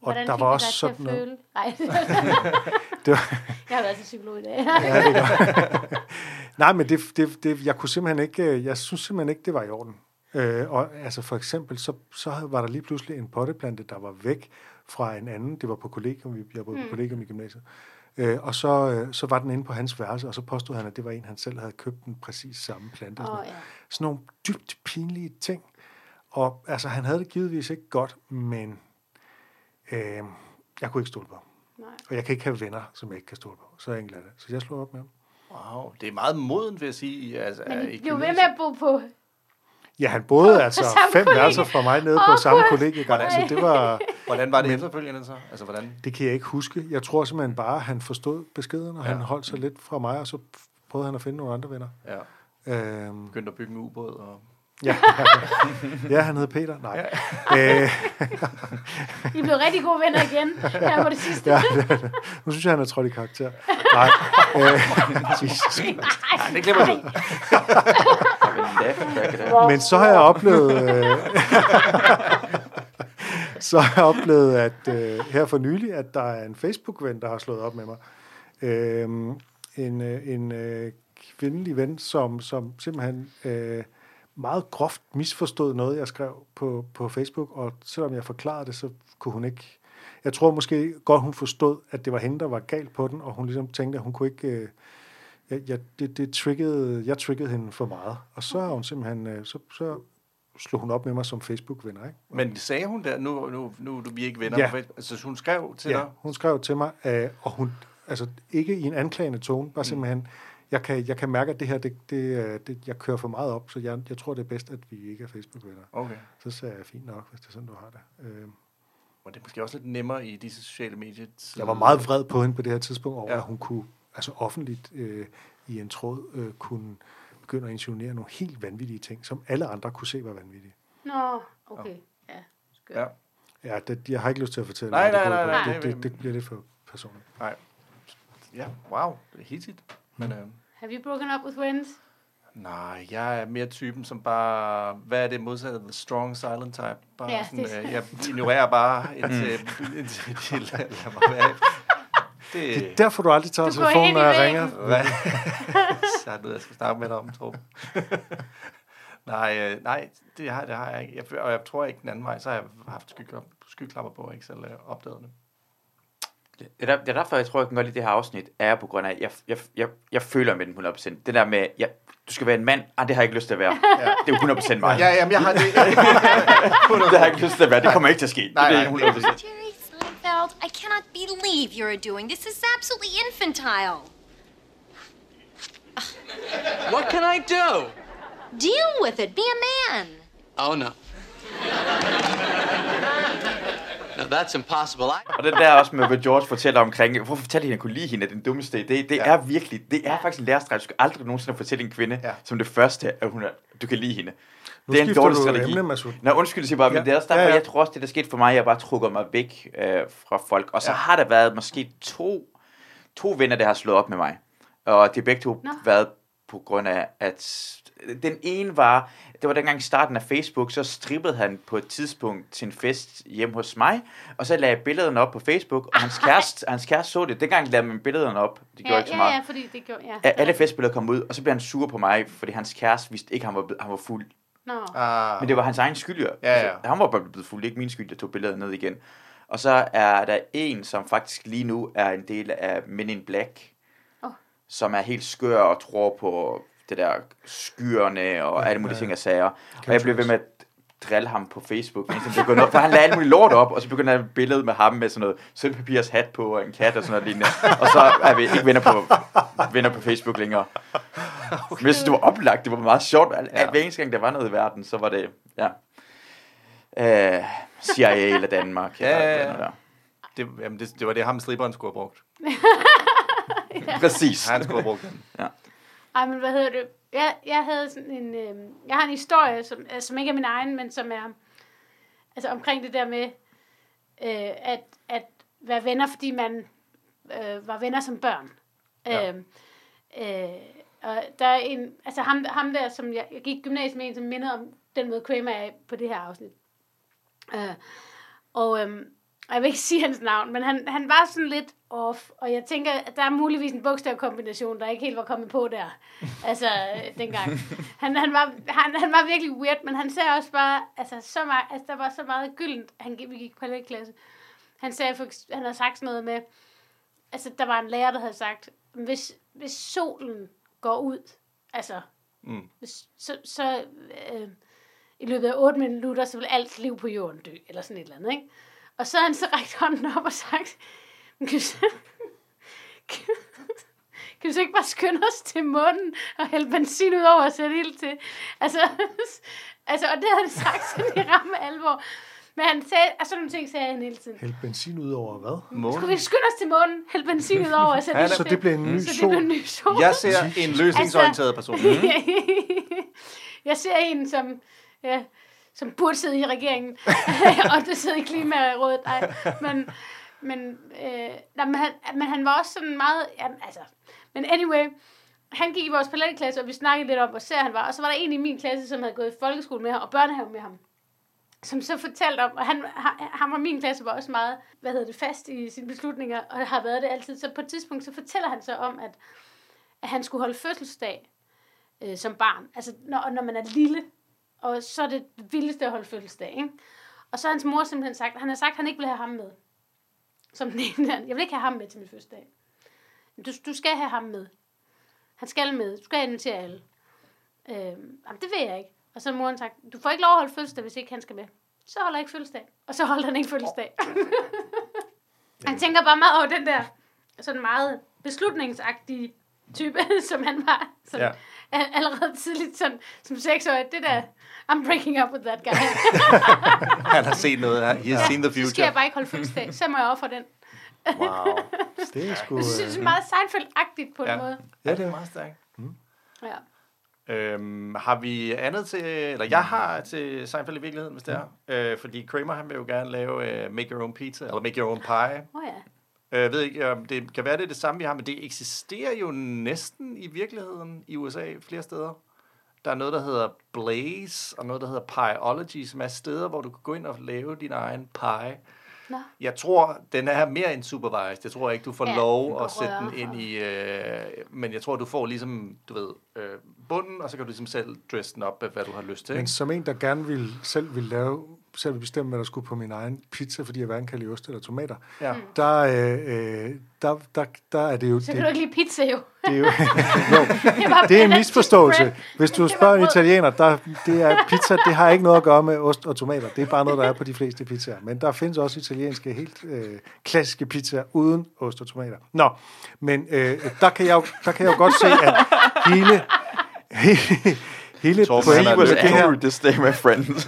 Og Hvordan der var også sådan at noget. føle? Nej, [laughs] Det var, jeg har været til psykolog i dag. Ja, det gør. [laughs] Nej, men det, det, det, jeg kunne simpelthen ikke, øh, jeg synes simpelthen ikke, det var i orden. Øh, og altså for eksempel, så, så var der lige pludselig en potteplante, der var væk fra en anden. Det var på kollegium, jeg boede på Mm. kollegium i gymnasiet. Øh, og så, øh, så var den inde på hans værelse, og så påstod han, at det var en, han selv havde købt den præcis samme plante. og Sådan, ja. sådan nogle dybt pinlige ting. Og altså, han havde det givetvis ikke godt, men øh, jeg kunne ikke stole på ham. Nej. Og jeg kan ikke have venner, som jeg ikke kan stole på. Så enkelt er det. Så jeg slog op med ham. Wow, det er meget modent, vil jeg sige. Altså, Men i blev ved med at bo på... Ja, han boede På altså samme fem kollegie. værelser fra mig nede på Åh, samme Gud. kollegiegang, så det var... [laughs] Hvordan var det Men- efterfølgende så? Altså, hvordan? Det kan jeg ikke huske. Jeg tror simpelthen bare, at han forstod beskeden, og ja. han holdt sig lidt fra mig, og så prøvede han at finde nogle andre venner. Ja. Øhm, Begyndte at bygge en ubåd. Og... ja, [laughs] ja, han hed Peter. Nej. Øh, I blev rigtig gode venner igen her på det sidste. ja, nu synes jeg, han er trådt i karakter. Nej. Øh, Jesus. Nej, det glemmer du. [laughs] Men så har jeg oplevet... Øh, [laughs] så har jeg oplevet, at øh, her for nylig, at der er en Facebook-ven, der har slået op med mig. Øh, en en øh, kvindelig ven, som, som simpelthen øh, meget groft misforstod noget, jeg skrev på, på Facebook, og selvom jeg forklarede det, så kunne hun ikke... Jeg tror måske godt, hun forstod, at det var hende, der var galt på den, og hun ligesom tænkte, at hun kunne ikke... Øh, jeg, jeg, det, det triggede, jeg triggede hende for meget. Og så har hun simpelthen, øh, så, så slog hun op med mig som Facebook-venner. Ikke? Men sagde hun der, nu, nu, nu er vi ikke venner Ja. på Facebook. Altså, hun skrev til Ja, dig? hun skrev til mig, øh, og hun, altså ikke i en anklagende tone, bare simpelthen, jeg kan, jeg kan mærke, at det her, det, det, øh, det, jeg kører for meget op, så jeg, jeg tror, det er bedst, at vi ikke er Facebook-venner. Okay. Så ser jeg fint nok, hvis det er sådan, du har det. Øh, Og det er måske også lidt nemmere i disse sociale medier. jeg var meget vred på hende på det her tidspunkt over, Ja. ja. at hun kunne, altså offentligt øh, i en tråd, øh, kunne begynde at insinuere nogle helt vanvittige ting, som alle andre kunne se var vanvittige. Nå, okay. Ja. Skørt. Ja. Ja, det, jeg har ikke lyst til at fortælle, Nej, det nej, nej, nej. Det, det, det bliver lidt for personligt. Nej. Ja, wow. Det er hitsigt. Men øh, Have you broken up with friends? nej, jeg er mere typen, som bare... Hvad er det modsatte? The strong silent type. Bare Ja, sådan, det øh, jeg ignorerer bare [laughs] indtil, indtil de lader mig være. Det, Det er derfor, du aldrig tager telefonen, når i jeg ringer. Hvad? [laughs] Så er det jeg skal snakke med dig om, tror [laughs] Nej, øh, nej, det har, det har jeg ikke. Jeg, og jeg tror ikke den anden vej, så har jeg haft skyklapper, skyklapper på, og ikke selv øh, opdaget det. Det er, der, det er derfor, jeg tror, jeg kan godt lide det her afsnit, er på grund af, at jeg, jeg, jeg, jeg føler med den 100%. Det der med, jeg, du skal være en mand, ah, det har jeg ikke lyst til at være. Ja. Det er jo 100% mig. Ja, jamen, jeg har det. [laughs] det har jeg ikke lyst til at være. Det kommer ikke til at ske. Nej, det er nej, 100%. Jerry Seinfeld, I cannot believe you're doing this. is absolutely infantile. What can I do? Deal with it. Be a man. Oh, no. That's impossible. I... Og det der også med, hvad George fortæller omkring, hvorfor fortæller hende, at han kunne lide hende den dummeste idé, det Ja. er virkelig, det er faktisk en lærestreg. Du skal aldrig nogensinde fortælle en kvinde, Ja. som det første, at hun er, du kan lide hende. Nu det er en dårlig du strategi. emne. Nå, undskyld, jeg siger bare, ja. Men det er også derfor, Ja, ja, jeg tror også, det der skete for mig, jeg bare trukker mig væk øh, fra folk. Og så ja. har der været måske to, to venner, der har slået op med mig. Og det er begge to Nå. været på grund af, at den ene var, det var dengang i starten af Facebook, så strippede han på et tidspunkt til en fest hjemme hos mig, og så lagde jeg billederne op på Facebook, og hans [laughs] kæreste, hans kæreste så det. Dengang lavede man billederne op, det gjorde Ja, ikke så ja, meget. ja, fordi det gjorde... Ja. Ja. Alle festbilleder kom ud, og så blev han sur på mig, fordi hans kæreste vidste ikke, at han var, han var fuld. Nå. Ah, Men det var hans egen skyld, jo. Ja, ja. Altså, han var bare blevet fuld, ikke min skyld, jeg tog billedet ned igen. Og så er der en, som faktisk lige nu er en del af Men in Black. Som er helt skør og tror på det der skyerne og alle mulige ting og sager. Og jeg blev ved med at drille ham på Facebook, indtil det begyndte, for han lagde alt muligt lort op, og så begyndte han et billede med ham med sådan noget sølvpapirs hat på, og en kat og sådan noget lignende. Og så er vi ikke venner på, venner på Facebook længere. Men jeg synes, det var oplagt, det var meget sjovt. Al- Ja. ja. Hver eneste gang, der var noget i verden, så var det, ja, øh, CIA eller Danmark. Ja, ja, ja. det, jamen, det, det var det, ham striberen skulle have brugt. [laughs] Præcis. Han skulle have brugt den. Ej, men hvad hedder det? Jeg, jeg havde sådan en... Øh, jeg har en historie, som, øh, som ikke er min egen, men som er... Altså omkring det der med, øh, at, at være venner, fordi man øh, var venner som børn. Ja. Øh, øh, og der er en... Altså ham, ham der, som jeg, jeg gik i gymnasiet med, en, som mindede om den måde Kramer er på det her afsnit. Øh, og... Øh, og jeg vil ikke sige hans navn, men han, han var sådan lidt off, og jeg tænker, at der er muligvis en bogstavkombination, der ikke helt var kommet på der, altså øh, dengang. [laughs] Han, han, var, han, han var virkelig weird, men han sagde også bare, altså, så meget, altså der var så meget gyldent, han, gik- vi gik på klasse. Han sagde, for, han havde sagt sådan noget med, altså der var en lærer, der havde sagt, hvis, hvis solen går ud, altså, Mm. hvis, så, så øh, i løbet af 8 minutter, så vil alt liv på jorden dø, eller sådan et eller andet, ikke? Og så har han så [laughs] rækket hånden op og sagt, kan du, så, kan, kan du så ikke bare skynde os til munden og hælde benzin ud over og sætte ild til? Altså, [laughs] altså, og det havde han sagt sådan i ramme alvor. Men han sagde, altså sådan nogle ting sagde han hele tiden. Hælde benzin ud over hvad? Skulle vi skynde os til munden, hælde benzin ud over og sætte Han ild er- til? Så det blev en ny så det sol. blev en ny sol. Jeg ser en løsningsorienteret person. [laughs] jeg ser en, som, ja, som burde sidde i regeringen, [laughs] og det sidder i Klimarådet. Nej, men, men, øh, nej, men, han, men han var også sådan meget... Ja, altså, men anyway, han gik i vores paletklasse, og vi snakkede lidt om, hvor ser han var. Og så var der en i min klasse, som havde gået i folkeskole med ham, og børnehave med ham. Som så fortalte om, og han, han, var min klasse, var også meget, hvad hedder det, fast i sine beslutninger, og har været det altid. Så på et tidspunkt, så fortæller han så om, at, at han skulle holde fødselsdag øh, som barn. Altså, når, når man er lille, og så er det det vildeste at holde fødselsdag, ikke? Og så har hans mor simpelthen sagt, han har sagt, at han ikke vil have ham med. Som den ene, jeg vil ikke have ham med til min fødselsdag. Du, du skal have ham med. Han skal med. Du skal invitere alle. Øh, jamen, det vil jeg ikke. Og så moren sagt, du får ikke lov at holde fødselsdag, hvis ikke han skal med. Så holder jeg ikke fødselsdag. Og så holder han ikke fødselsdag. [laughs] han tænker bare meget over den der sådan meget beslutningsagtige type, [laughs] som han var. Sådan, Ja. Ja. Allerede tidligt, sådan, som seksårig. Det der, I'm breaking up with that guy. [laughs] Han har set noget her. He has seen the Så skal future. jeg bare ikke holde fødselsdag. Så må jeg ofre den. Wow. [laughs] Det er sgu... Jeg synes, det øh, er meget Seinfeld-agtigt på en Ja. måde. Ja, det er meget stærkt. Ja. Øhm, har vi andet til, eller jeg har til Seinfeld i virkeligheden, hvis det er. Øh, fordi Kramer, han vil jo gerne lave uh, Make Your Own Pizza, eller Make Your Own Pie. Åh oh, ja. Øh, Jeg ved ikke, om det kan være, det er det samme, vi har, men det eksisterer jo næsten i virkeligheden i USA flere steder. Der er noget, der hedder Blaze, og noget, der hedder Pieology, som er steder, hvor du kan gå ind og lave din egen pie. Nå. Jeg tror, den er mere end supervised. Jeg tror ikke, du får Ja, lov at sætte den ind i... Øh, men jeg tror, du får ligesom, du ved, øh, bunden, og så kan du ligesom selv dresse den op, hvad du har lyst til. Men som en, der gerne vil, selv vil lave, selv bestemme, hvad der skulle på min egen pizza, fordi jeg hverken kan lide ost eller tomater, Ja. der, øh, øh, der, der, der er det jo... Så det, kan du ikke lide pizza, jo. det er jo [laughs] Det, var det er en misforståelse. Hvis du Det spørger en italiener, der, det er pizza, det har ikke noget at gøre med ost og tomater. Det er bare noget, der er på de fleste pizzaer. Men der findes også italienske, helt øh, klassiske pizzaer uden ost og tomater. Nå, men øh, der, kan jeg, jo- der kan jeg jo godt se, at hele, hele, Torben, han er det her, angry this day, my friends.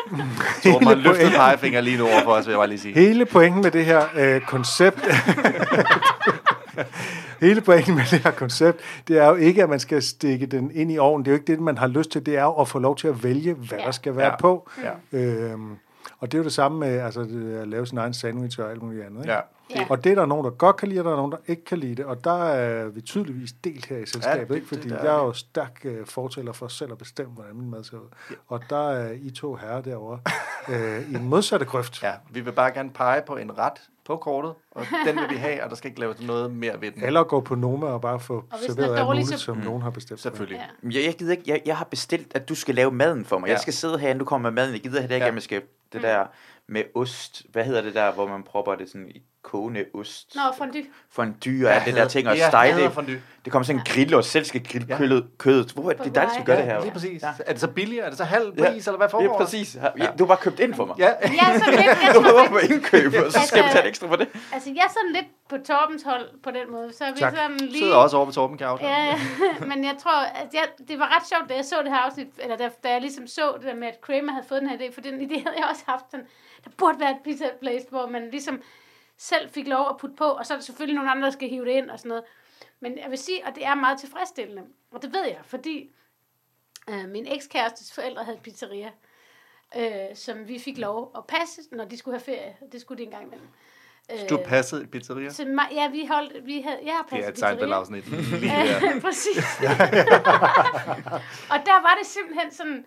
[laughs] Torben har løftet pegefinger lige nu overfor os, vil jeg bare lige sige. Hele pointen med det her øh, koncept, [laughs] hele pointen med det her koncept, det er jo ikke, at man skal stikke den ind i ovnen. Det er jo ikke det, man har lyst til. Det er jo at få lov til at vælge, hvad Ja. der skal være Ja. på. Ja. Øhm, og det er jo det samme med altså, det, at lave sin egen sandwich og alt muligt andet. Ikke? Ja. Ja. Og det er der nogen, der godt kan lide, og der er nogen, der ikke kan lide det. Og der er vi tydeligvis delt her i selskabet, det- ikke? fordi det der- jeg er jo stærk øh, fortæller for selv at bestemme, hvordan min mad ser ud. Og der er I to herrer derovre øh, i en modsatte grøft. Ja, vi vil bare gerne pege på en ret på kortet, og [laughs] den vil vi have, og der skal ikke laves noget mere ved den. Eller gå på Noma og bare få er serveret alt muligt, så- som nogen har bestemt. Selvfølgelig. Ja. Jeg, jeg, gider ikke, jeg, jeg har bestilt, at du skal lave maden for mig. Ja. Ja. Jeg skal sidde her, du kommer med maden. Jeg gider heller ikke, Ja. at man skal det der med ost. Hvad hedder det der, hvor man propper det sådan i kogende ost? Nå, fondue. For en dyr og alt det der ting, og ja, stege det. fondue. Det kommer sådan en grill, og selv skal grille Ja. kødet. kødet. Hvor er det, der skal gøre det her. Ja, lige præcis. Ja. Er det så billigere? Er det så halv Ja. pris, eller hvad foregår Ja, præcis. Ja. Du har bare købt ind for mig. Ja, Jeg er sådan lidt, jeg Du har været på indkøb, og så skal jeg Altså- betale ekstra for det. altså, jeg er sådan lidt på Torbens hold på den måde. Så er vi Tak. sådan lige... sidder også over ved Torben Kjavs. Ja, ja. [laughs] men jeg tror, at jeg, det var ret sjovt, da jeg så det her afsnit, eller da, da jeg ligesom så det der med, at Kramer havde fået den her idé, for den idé havde jeg også haft. Sådan, der burde være et pizza place, hvor man ligesom selv fik lov at putte på, og så er der selvfølgelig nogle andre, der skal hive det ind og sådan noget. Men jeg vil sige, at det er meget tilfredsstillende, og det ved jeg, fordi øh, min ekskærestes forældre havde pizzeria, øh, som vi fik lov at passe, når de skulle have ferie. Det skulle de engang imellem. Øh, Du passede et pizzeria. så mig, ja, vi holdt, vi havde, jeg har Det er passet et Seinfeld-afsnit. [laughs] Præcis. [laughs] og der var det simpelthen sådan,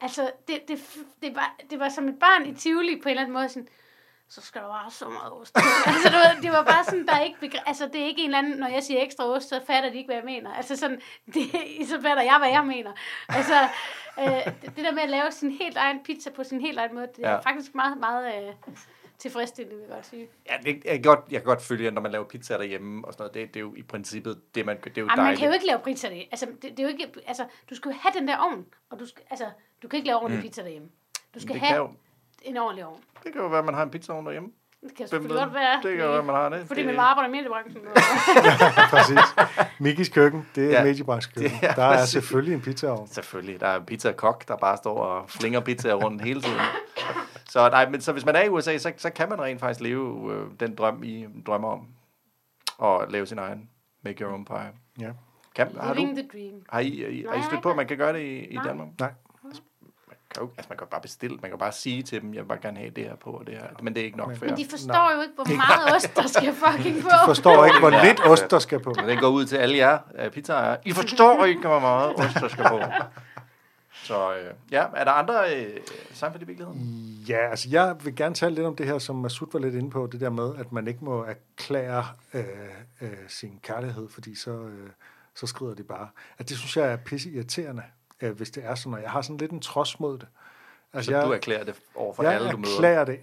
altså, det, det, det, var, det var som et barn i Tivoli på en eller anden måde, sådan, så skal der bare så meget ost. [laughs] altså, du ved, det var bare sådan, der er ikke, begre- altså, det er ikke en eller anden, når jeg siger ekstra ost, så fatter de ikke, hvad jeg mener. Altså sådan, [laughs] det, så fatter jeg, hvad jeg mener. Altså, øh, det, der med at lave sin helt egen pizza på sin helt egen måde, det er Ja. faktisk meget, meget øh, tilfredsstillende, vil jeg godt sige. Ja, det, jeg, kan godt, jeg kan godt følge, at når man laver pizza derhjemme og sådan noget, det, det er jo i princippet det, man det er jo man dejligt. kan jo ikke lave pizza det. Altså, det, det er jo ikke, altså, du skal jo have den der ovn, og du skal, altså, du kan ikke lave ordentlig mm. pizza derhjemme. Du skal det, have kan jo, en ordentlig ovn. det kan jo være, at man har en pizzaovn derhjemme. Det kan selvfølgelig godt være. Det kan jo være, at man har det. Fordi det, man arbejder i mediebranchen. [laughs] [laughs] Præcis. Mikkis køkken, det er Ja. ja. mediebranchekøkken. Ja, Der er selvfølgelig en pizzaovn. Selvfølgelig. Der er en pizzakok, der bare står og flinger pizzaer rundt hele tiden. Så, nej, men, så hvis man er i USA, så, så kan man rent faktisk leve øh, den drøm, I drømmer om. Og lave sin egen make your own pie. Ja. Kan, har, Living du, the dream. har, I, I, har I stødt på, at man kan gøre det i, i. Danmark? Nej. Kan jo, altså man kan jo bare bestille, man kan bare sige til dem, jeg vil bare gerne have det her på og det her. Men det er ikke nok for. Men de forstår jo ikke, hvor meget [laughs] ost, der skal fucking på. Forstår ikke, hvor lidt ost, der skal på. Men den går ud til alle jer uh, pizzaejere. I forstår ikke, hvor meget ost, der skal på. Så øh, ja, er der andre øh, Seinfeld i virkeligheden? Ja, altså jeg vil gerne tale lidt om det her, som Masud var lidt inde på, det der med, at man ikke må erklære øh, øh, sin kærlighed, fordi så, øh, så skrider det bare. At det synes jeg er pisse irriterende, øh, hvis det er sådan, og jeg har sådan lidt en trods mod det. Altså, Så jeg, du erklærer det over for jeg alle, du møder? erklærer det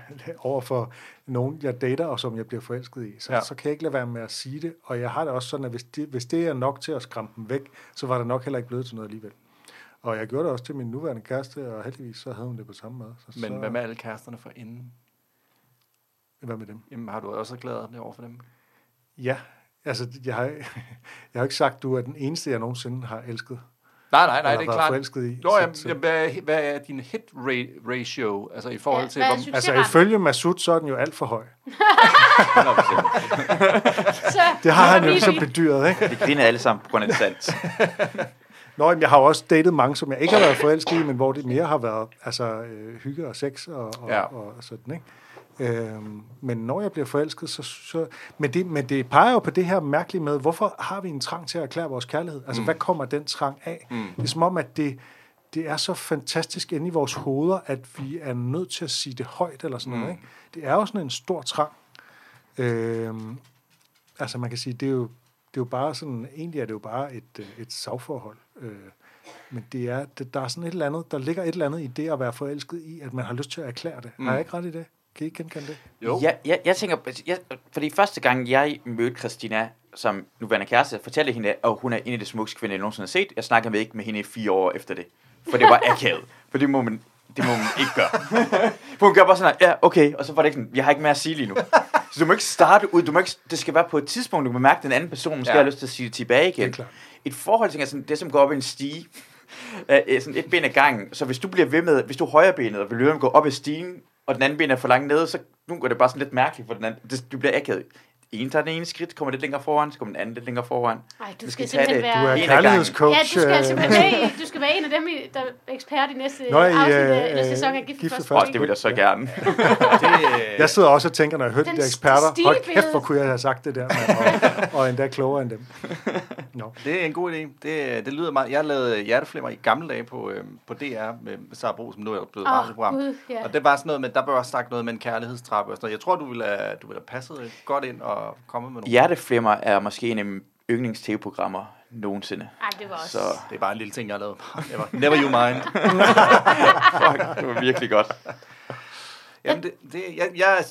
[laughs] over for nogen, jeg dater, og som jeg bliver forelsket i. Så, Ja. så kan jeg ikke lade være med at sige det. Og jeg har det også sådan, at hvis det, hvis det er nok til at skræmme dem væk, så var det nok heller ikke blevet til noget alligevel. Og jeg gjorde det også til min nuværende kæreste, og heldigvis så havde hun det på samme måde. Så, Men så, hvad med alle kæresterne for inden? Hvad med dem? Jamen, har du også erklæret det over for dem? Ja, altså, jeg har, [laughs] jeg har ikke sagt, du er den eneste, jeg nogensinde har elsket. Nej, nej, nej, det er klart. forelsket i. Nå, Så- jamen, så- jamen, hvad, hvad er din hit ra- ratio, altså i forhold Ja, til, hvad er hvor, succes- Altså, ifølge Masud, så er den jo alt for høj. [laughs] Så, Det har han jo ligesom bedyret, ikke? Vi griner alle sammen på grund af det sandt. [laughs] Nå, jamen, jeg har også datet mange, som jeg ikke har været forelsket i, men hvor det mere har været altså, øh, hygge og sex og, og, Ja. ja. og sådan, ikke? Øhm, men når jeg bliver forelsket, så... så men, det, men det peger jo på det her mærkelige med, hvorfor har vi en trang til at erklære vores kærlighed? Altså, mm. hvad kommer den trang af? Mm. Det er som om, at det, det er så fantastisk inde i vores hoveder, at vi er nødt til at sige det højt eller sådan mm. noget, ikke? Det er jo sådan en stor trang. Øhm, altså, man kan sige, det er jo, det er jo bare sådan... Egentlig er det jo bare et, øh, et savforhold. Øh, men det er, det, der er sådan et eller andet, der ligger et eller andet i det at være forelsket i, at man har lyst til at erklære det. Mm. Har jeg ikke ret i det? Kan I ikke genkende det? jo, Jeg, jeg, jeg tænker, jeg, fordi første gang jeg mødte Christina som nuværende kæreste, fortalte jeg hende, at hun er en af de smukkeste kvinder, jeg nogensinde har set. Jeg snakkede med ikke med hende i fire år efter det. For det var akavet. For det må man, det må man ikke gøre. for hun gør bare sådan, ja, okay. Og så var det ikke sådan, jeg har ikke mere at sige lige nu. Så du må ikke starte ud, du må ikke, det skal være på et tidspunkt, du kan mærke, at den anden person måske Ja. ja. har lyst til at sige det tilbage igen. Det er klart. Et forhold, tænker jeg, sådan, det som går op i en stige, øh, øh, sådan et ben ad gangen. Så hvis du bliver ved med, hvis du er højrebenet, og vil løbe gå op ad stigen, og den anden ben er for langt nede, så nu går det bare sådan lidt mærkeligt for den anden. Det, du bliver akavet. En tager den ene skridt, kommer lidt længere foran, så kommer den anden lidt længere foran. Ej, du Vi skal, skal simpelthen det. Du er være... En af gangen. kærlighedscoach. Ja, du skal øh, simpelthen i, du skal være en af dem, der er ekspert i næste Nå, i, afsnit øh, af eller sæson af øh, Gift Gift første blik. det vil jeg så gerne. [laughs] det, Jeg sidder også og tænker, når jeg hører de der eksperter, hold kæft, hvor kunne jeg have sagt det der, mand, og, og endda klogere end dem. [laughs] Nå. Det er en god idé. Det, det lyder meget. Jeg lavede hjerteflimmer i gamle dage på, øh, på DR med Sara Bro, som nu er blevet et Åh, radioprogram. Ja. Og det var sådan noget med, der bør også snakke noget med en kærlighedstrappe og sådan noget. Jeg tror, du ville have, du ville have passet godt ind og kommet med nogle. Hjerteflimmer er måske en af mine yndlings-tv-programmer nogensinde. Ej, det var også... Så Det er bare en lille ting, jeg har lavet. Never, never you mind. [laughs] fuck, det var virkelig godt. Jamen, det, det, jeg, jeg,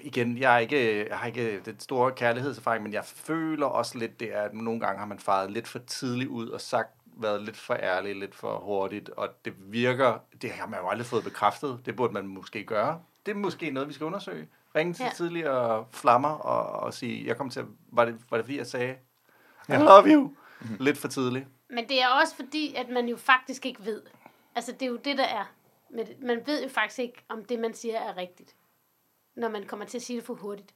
igen, jeg, er ikke, jeg har ikke den store kærlighedserfaring, men jeg føler også lidt, det er, at nogle gange har man faret lidt for tidligt ud og sagt, været lidt for ærlig, lidt for hurtigt, og det virker, det har man jo aldrig fået bekræftet, det burde man måske gøre. Det er måske noget, vi skal undersøge. Ringe til Ja. tidligere flammer og, og sige, jeg kom til, at- var det, var det fordi, jeg sagde, I love you, lidt for tidligt. Men det er også fordi, at man jo faktisk ikke ved. Altså, det er jo det, der er. Men det- man ved jo faktisk ikke, om det, man siger, er rigtigt. Når man kommer til at sige det for hurtigt.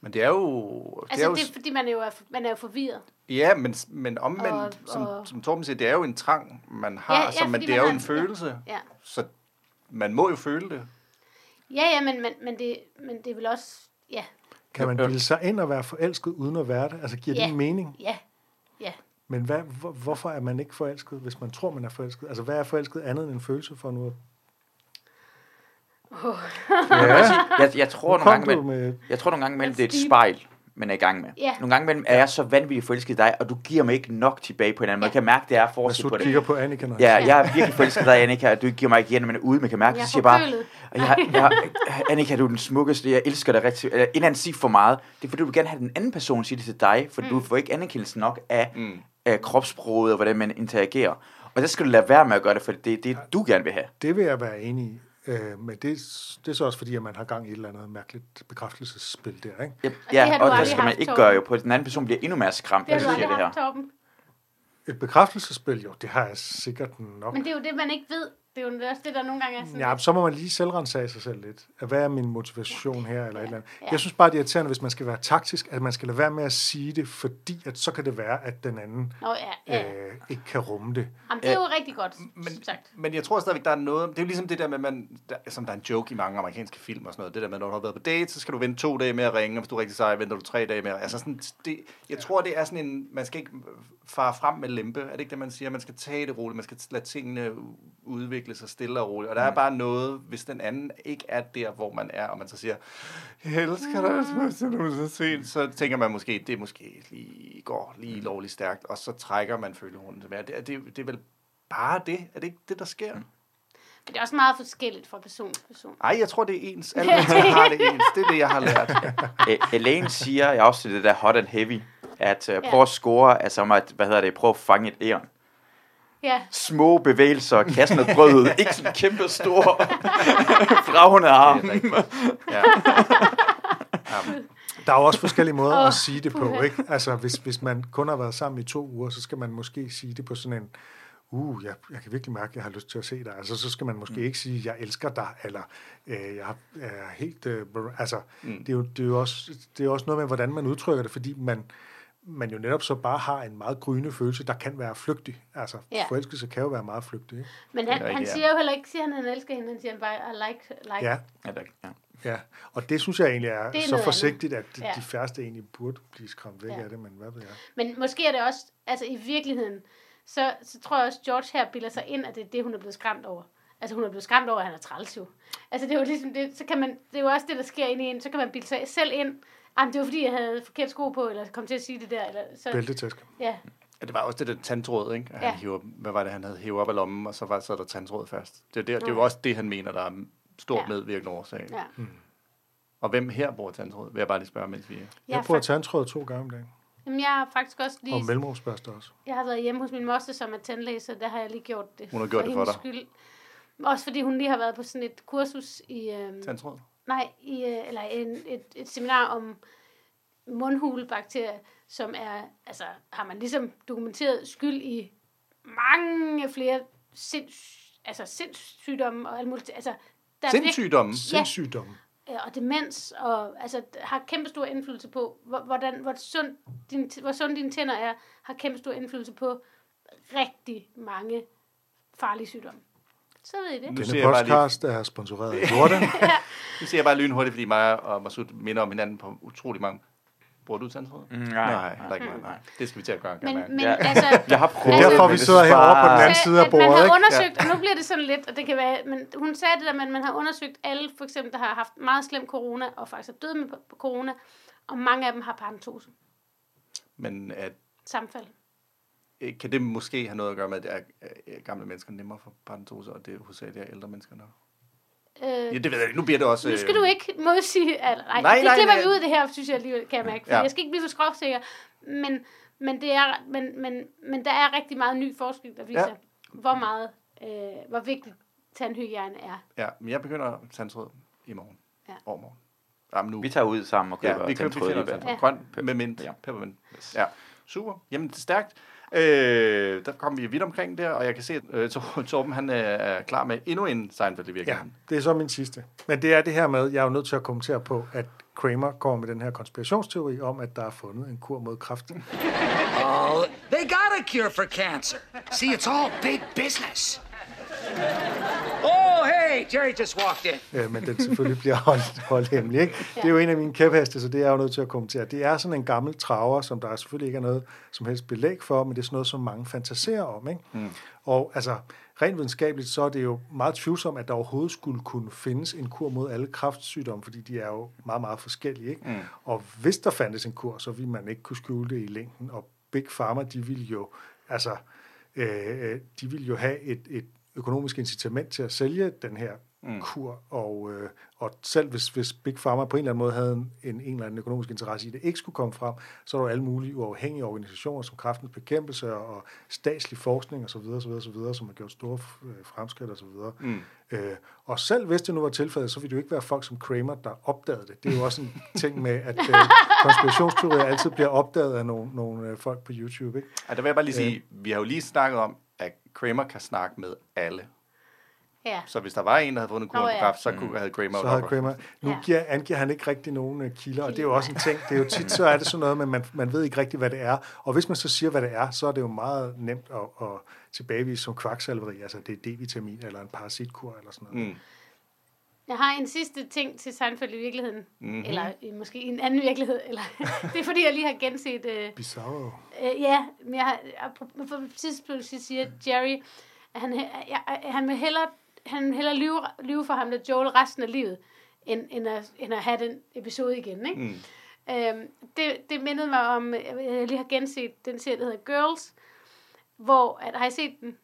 Men det er jo... Altså, det er jo, det er fordi, man er jo, er, man er jo forvirret. Ja, men, men omvendt, Og- og, som, som Torben siger, det er jo en trang, man har, Ja, ja, ja, ja, som, men det er jo en følelse, Ja, så man må jo føle det. ja, ja men, men, men, det, men det er vel også... Ja, Kan man bilde sig ind og være forelsket uden at være det? Altså, giver Ja. det mening? ja, ja. Men hvad, hvor, hvorfor er man ikke forelsket, hvis man tror, man er forelsket? Altså, hvad er forelsket andet end en følelse for nu? Ja, [laughs] Jeg, jeg tror nogle gange, med, med... jeg tror nogle gange En det er et spejl, man er i gang med. Ja. Nogle gange imellem er jeg så vanvittigt forelsket i dig, og du giver mig ikke nok tilbage på en anden måde. Jeg kan mærke, det er forskel på det. kigger på Annika, når Ja, han jeg er virkelig forelsket i dig, Annika, og du giver mig ikke igen, men ude, man kan mærke, Jeg så siger bare, jeg, jeg, Annika, du er den smukkeste, jeg elsker dig rigtig, eller en eller anden sige for meget. Det er fordi, du vil gerne have den anden person sige det til dig, for mm. du får ikke anerkendelse nok af, mm. Af kropssproget og hvordan man interagerer. Og der skal du lade være med at gøre det, for det er det, du gerne vil have. Det vil jeg være enig i. Øh, men det, det er så også fordi, at man har gang i et eller andet mærkeligt bekræftelsesspil der, ikke? Ja, ja og det skal man ikke gøre jo på. Den anden person bliver endnu mere skræmt, hvis du siger det her. haft. Et bekræftelsesspil, jo, det har jeg sikkert nok. Men det er jo det, man ikke ved. Det er jo også det, der nogle gange er sådan... Ja, så må man lige selvrensage sig selv lidt. Hvad er min motivation her, eller et eller andet. Ja. Jeg synes bare, det er irriterende, hvis man skal være taktisk, at man skal lade være med at sige det, fordi at så kan det være, at den anden Nå, ja, ja. øh, ikke kan rumme det. Jamen, det er jo rigtig godt Men, sagt. men jeg tror stadigvæk, der er noget... Det er jo ligesom det der med, man, der, som der er en joke i mange amerikanske film og sådan noget. Det der med, når du har været på date, så skal du vente to dage med at ringe, og hvis du er rigtig sej, venter du tre dage med at- Altså sådan, det, jeg tror, det er sådan en... Man skal ikke fare frem med lempe. Er det ikke det, man siger? Man skal tage det roligt. Man skal lade tingene udvikle sig stille og roligt. Og der er bare noget, hvis den anden ikke er der, hvor man er, og man så siger, jeg elsker dig, så du så sent, så tænker man måske, det måske lige går lige lovligt stærkt, og så trækker man følehornen tilbage. Det, er- det, det er vel bare det? Er det ikke det, der sker? Men det er også meget forskelligt fra person til person. Ej, jeg tror, det er ens. [laughs] Alle mennesker har det ens. Det er det, jeg har lært. [laughs] E- Elaine siger, jeg også til det der hot and heavy, at uh, prøv at score, altså at, hvad hedder det, prøv at fange et æren. Ja, Små bevægelser, kaste noget brød ud, ikke sådan kæmpe stor fragende [laughs] arm. Ja. Jamen, Der er jo også forskellige måder Åh, at sige det på, ikke? Altså, hvis, hvis man kun har været sammen i to uger, så skal man måske sige det på sådan en, uh, jeg, jeg kan virkelig mærke, at jeg har lyst til at se dig. Altså, så skal man måske mm. ikke sige, jeg elsker dig, eller øh, jeg er helt... Øh, altså, mm. det, er jo, det, er jo også, det er jo også noget med, hvordan man udtrykker det, fordi man, man jo netop så bare har en meget gryende følelse, der kan være flygtig. Altså, Ja. forelskelse kan jo være meget flygtig, ikke? Men han, han siger jo heller ikke, siger han, at han elsker hende. Han siger bare, I like, like. Ja, Ja, det ja. Og det synes jeg egentlig er, Det er så forsigtigt, at de, Ja. de færreste egentlig burde blive skræmt væk Ja. af det, men hvad ved jeg. Men måske er det også, altså i virkeligheden, så, så tror jeg også, George her bilder sig ind, at det er det, hun er blevet skræmt over. Altså hun er blevet skræmt over, at han er træls jo. Altså det er jo ligesom det, så kan man, det er jo også det, der sker inde i en, så kan man bilde sig selv ind, Jamen, det var fordi, jeg havde forkert sko på, eller kom til at sige det der. Eller, så, Bæltetaske. Ja, Ja, det var også det der tandtråd, ikke? At Han Ja. hiver, hvad var det, han havde hævet op af lommen, og så var så er der tandtråd fast. Det er, der, det er jo også det, han mener, der er stor Ja. medvirkende årsag. ja. Og hvem her bruger tandtråd? Vil jeg bare lige spørge, mens vi... Jeg, Jeg har bruger fakt- tandtråd to gange om dagen. Jamen, jeg har faktisk også lige... Og mellemrumsbørste også. Jeg har været hjemme hos min moster, som er tandlæge, så der har jeg lige gjort det. Hun har gjort det for dig. Skyld. Også fordi hun lige har været på sådan et kursus i... Øhm, Tandtråd? Nej, i, øh, eller en, et, et seminar om mundhulebakterier, som er, altså, har man ligesom dokumenteret skyld i mange flere sinds, altså sindssygdomme og alt muligt. Altså, der er Sindssygdomme? Ja, Sindssygdomme. øh, og demens, og altså, har kæmpe stor indflydelse på, hvor- hvordan, hvor, sund din, hvor sund dine tænder er, har kæmpe stor indflydelse på rigtig mange farlige sygdomme. Så ved I det. Nu Denne bare lige- podcast er sponsoreret af Jordan. [laughs] Nu siger jeg bare lynhurtigt, fordi mig og Masud minder om hinanden på utrolig mange... Bruger du tandtråd? Mm, nej, nej, nej, nej, nej. Det skal vi til at gøre, Men, men Ja. altså, Jeg har prøvet er derfor, vi sidder herovre på den anden side af at man bordet, har undersøgt, og nu bliver det sådan lidt, og det kan være, men hun sagde det der, men man har undersøgt alle, for eksempel, der har haft meget slem corona, og faktisk er døde med på- corona, og mange af dem har paradentose, Men at, sammenfald. Øh, kan det måske have noget at gøre med, at er, er gamle mennesker nemmere for paradentose, og det er hovedsageligt er ældre mennesker nok? Øh, Ja, det ved jeg ikke. Nu bliver det også... nu skal øh, du ikke modsige, eller, nej, Nej, det nej, klipper nej. vi ud af det her, synes jeg alligevel, kan jeg mærke, for Ja. jeg skal ikke blive for skrovsikker, men, men, det er, men, men, men der er rigtig meget ny forskning, der viser, Ja. ja. hvor meget, øh, hvor vigtigt tandhygiejne er. Ja, men jeg begynder tandtråd i morgen. Ja. Overmorgen. Jamen nu. Vi tager ud sammen og køber Ja, vi køber tandtråd tandtråd. Grøn med mint. Ja. Ja. Peppermint. Ja. Super. Jamen, det er stærkt. Øh, der kom vi vidt omkring der, og jeg kan se, at øh, Tor- Torben han er, er klar med endnu en Seinfeld i Ja, virkeligheden. det er så min sidste. Men det er det her med, jeg er jo nødt til at kommentere på, at Kramer kommer med den her konspirationsteori om, at der er fundet en kur mod kræft. Oh, they got a cure for cancer. See, it's all big business. Hey, Jerry just walked in. øh, men den selvfølgelig bliver holdt, holdt hemmelig. Ikke? Det er jo en af mine kæpheste, så det er jeg jo nødt til at kommentere. Det er sådan en gammel traver, som der selvfølgelig ikke er noget som helst belæg for, men det er sådan noget, som mange fantaserer om. Ikke? Mm. Og altså, rent videnskabeligt, så er det jo meget tvivlsomt, at der overhovedet skulle kunne findes en kur mod alle kræftsygdomme, fordi de er jo meget, meget forskellige. Ikke? Mm. Og hvis der fandtes en kur, så ville man ikke kunne skjule det i længden, og Big Pharma, de ville jo, altså, øh, de ville jo have et, et økonomisk incitament til at sælge den her mm. kur, og, øh, og selv hvis, hvis Big Pharma på en eller anden måde havde en, en, en eller anden økonomisk interesse i, at det ikke skulle komme frem, så er der jo alle mulige uafhængige organisationer, som Kræftens Bekæmpelse og, og statslig forskning osv., osv., osv., som har gjort store øh, fremskridt osv. Mm. Øh, og selv hvis det nu var tilfældet, så ville det jo ikke være folk som Kramer, der opdagede det. Det er jo også en [laughs] ting med, at øh, konspirationsteorier altid bliver opdaget af nogle, nogle øh, folk på YouTube. Ikke? Og der vil jeg bare lige sige, vi har jo lige snakket om, Kramer kan snakke med alle. Ja. Så hvis der var en, der havde fundet en på ja. så kunne, havde Kramer så havde Kramer. Nu Ja. giver, angiver han ikke rigtig nogen uh, kilder, og det er jo også en ting. Det er jo tit, så er det sådan noget, men man, man ved ikke rigtig, hvad det er. Og hvis man så siger, hvad det er, så er det jo meget nemt at, at tilbagevise som kvaksalveri. Altså, det er D-vitamin eller en parasitkur eller sådan noget. Mm. Jeg har en sidste ting til Seinfeld i virkeligheden. Mhm. Mm-hmm. Eller måske i en anden virkelighed. Eller, [laughs] det er fordi, jeg lige har genset... Øh, Bizarro. øh, ja, men jeg har... et tidspunkt siger Jerry, at han, jeg, han vil hellere, han vil hellere lyve, lyve for ham, der Joel, resten af livet, end, end, at, end at have den episode igen. Ikke? Mm. Øhm, det, det mindede mig om, jeg lige har genset den serie, der hedder Girls, hvor, at, har I set den?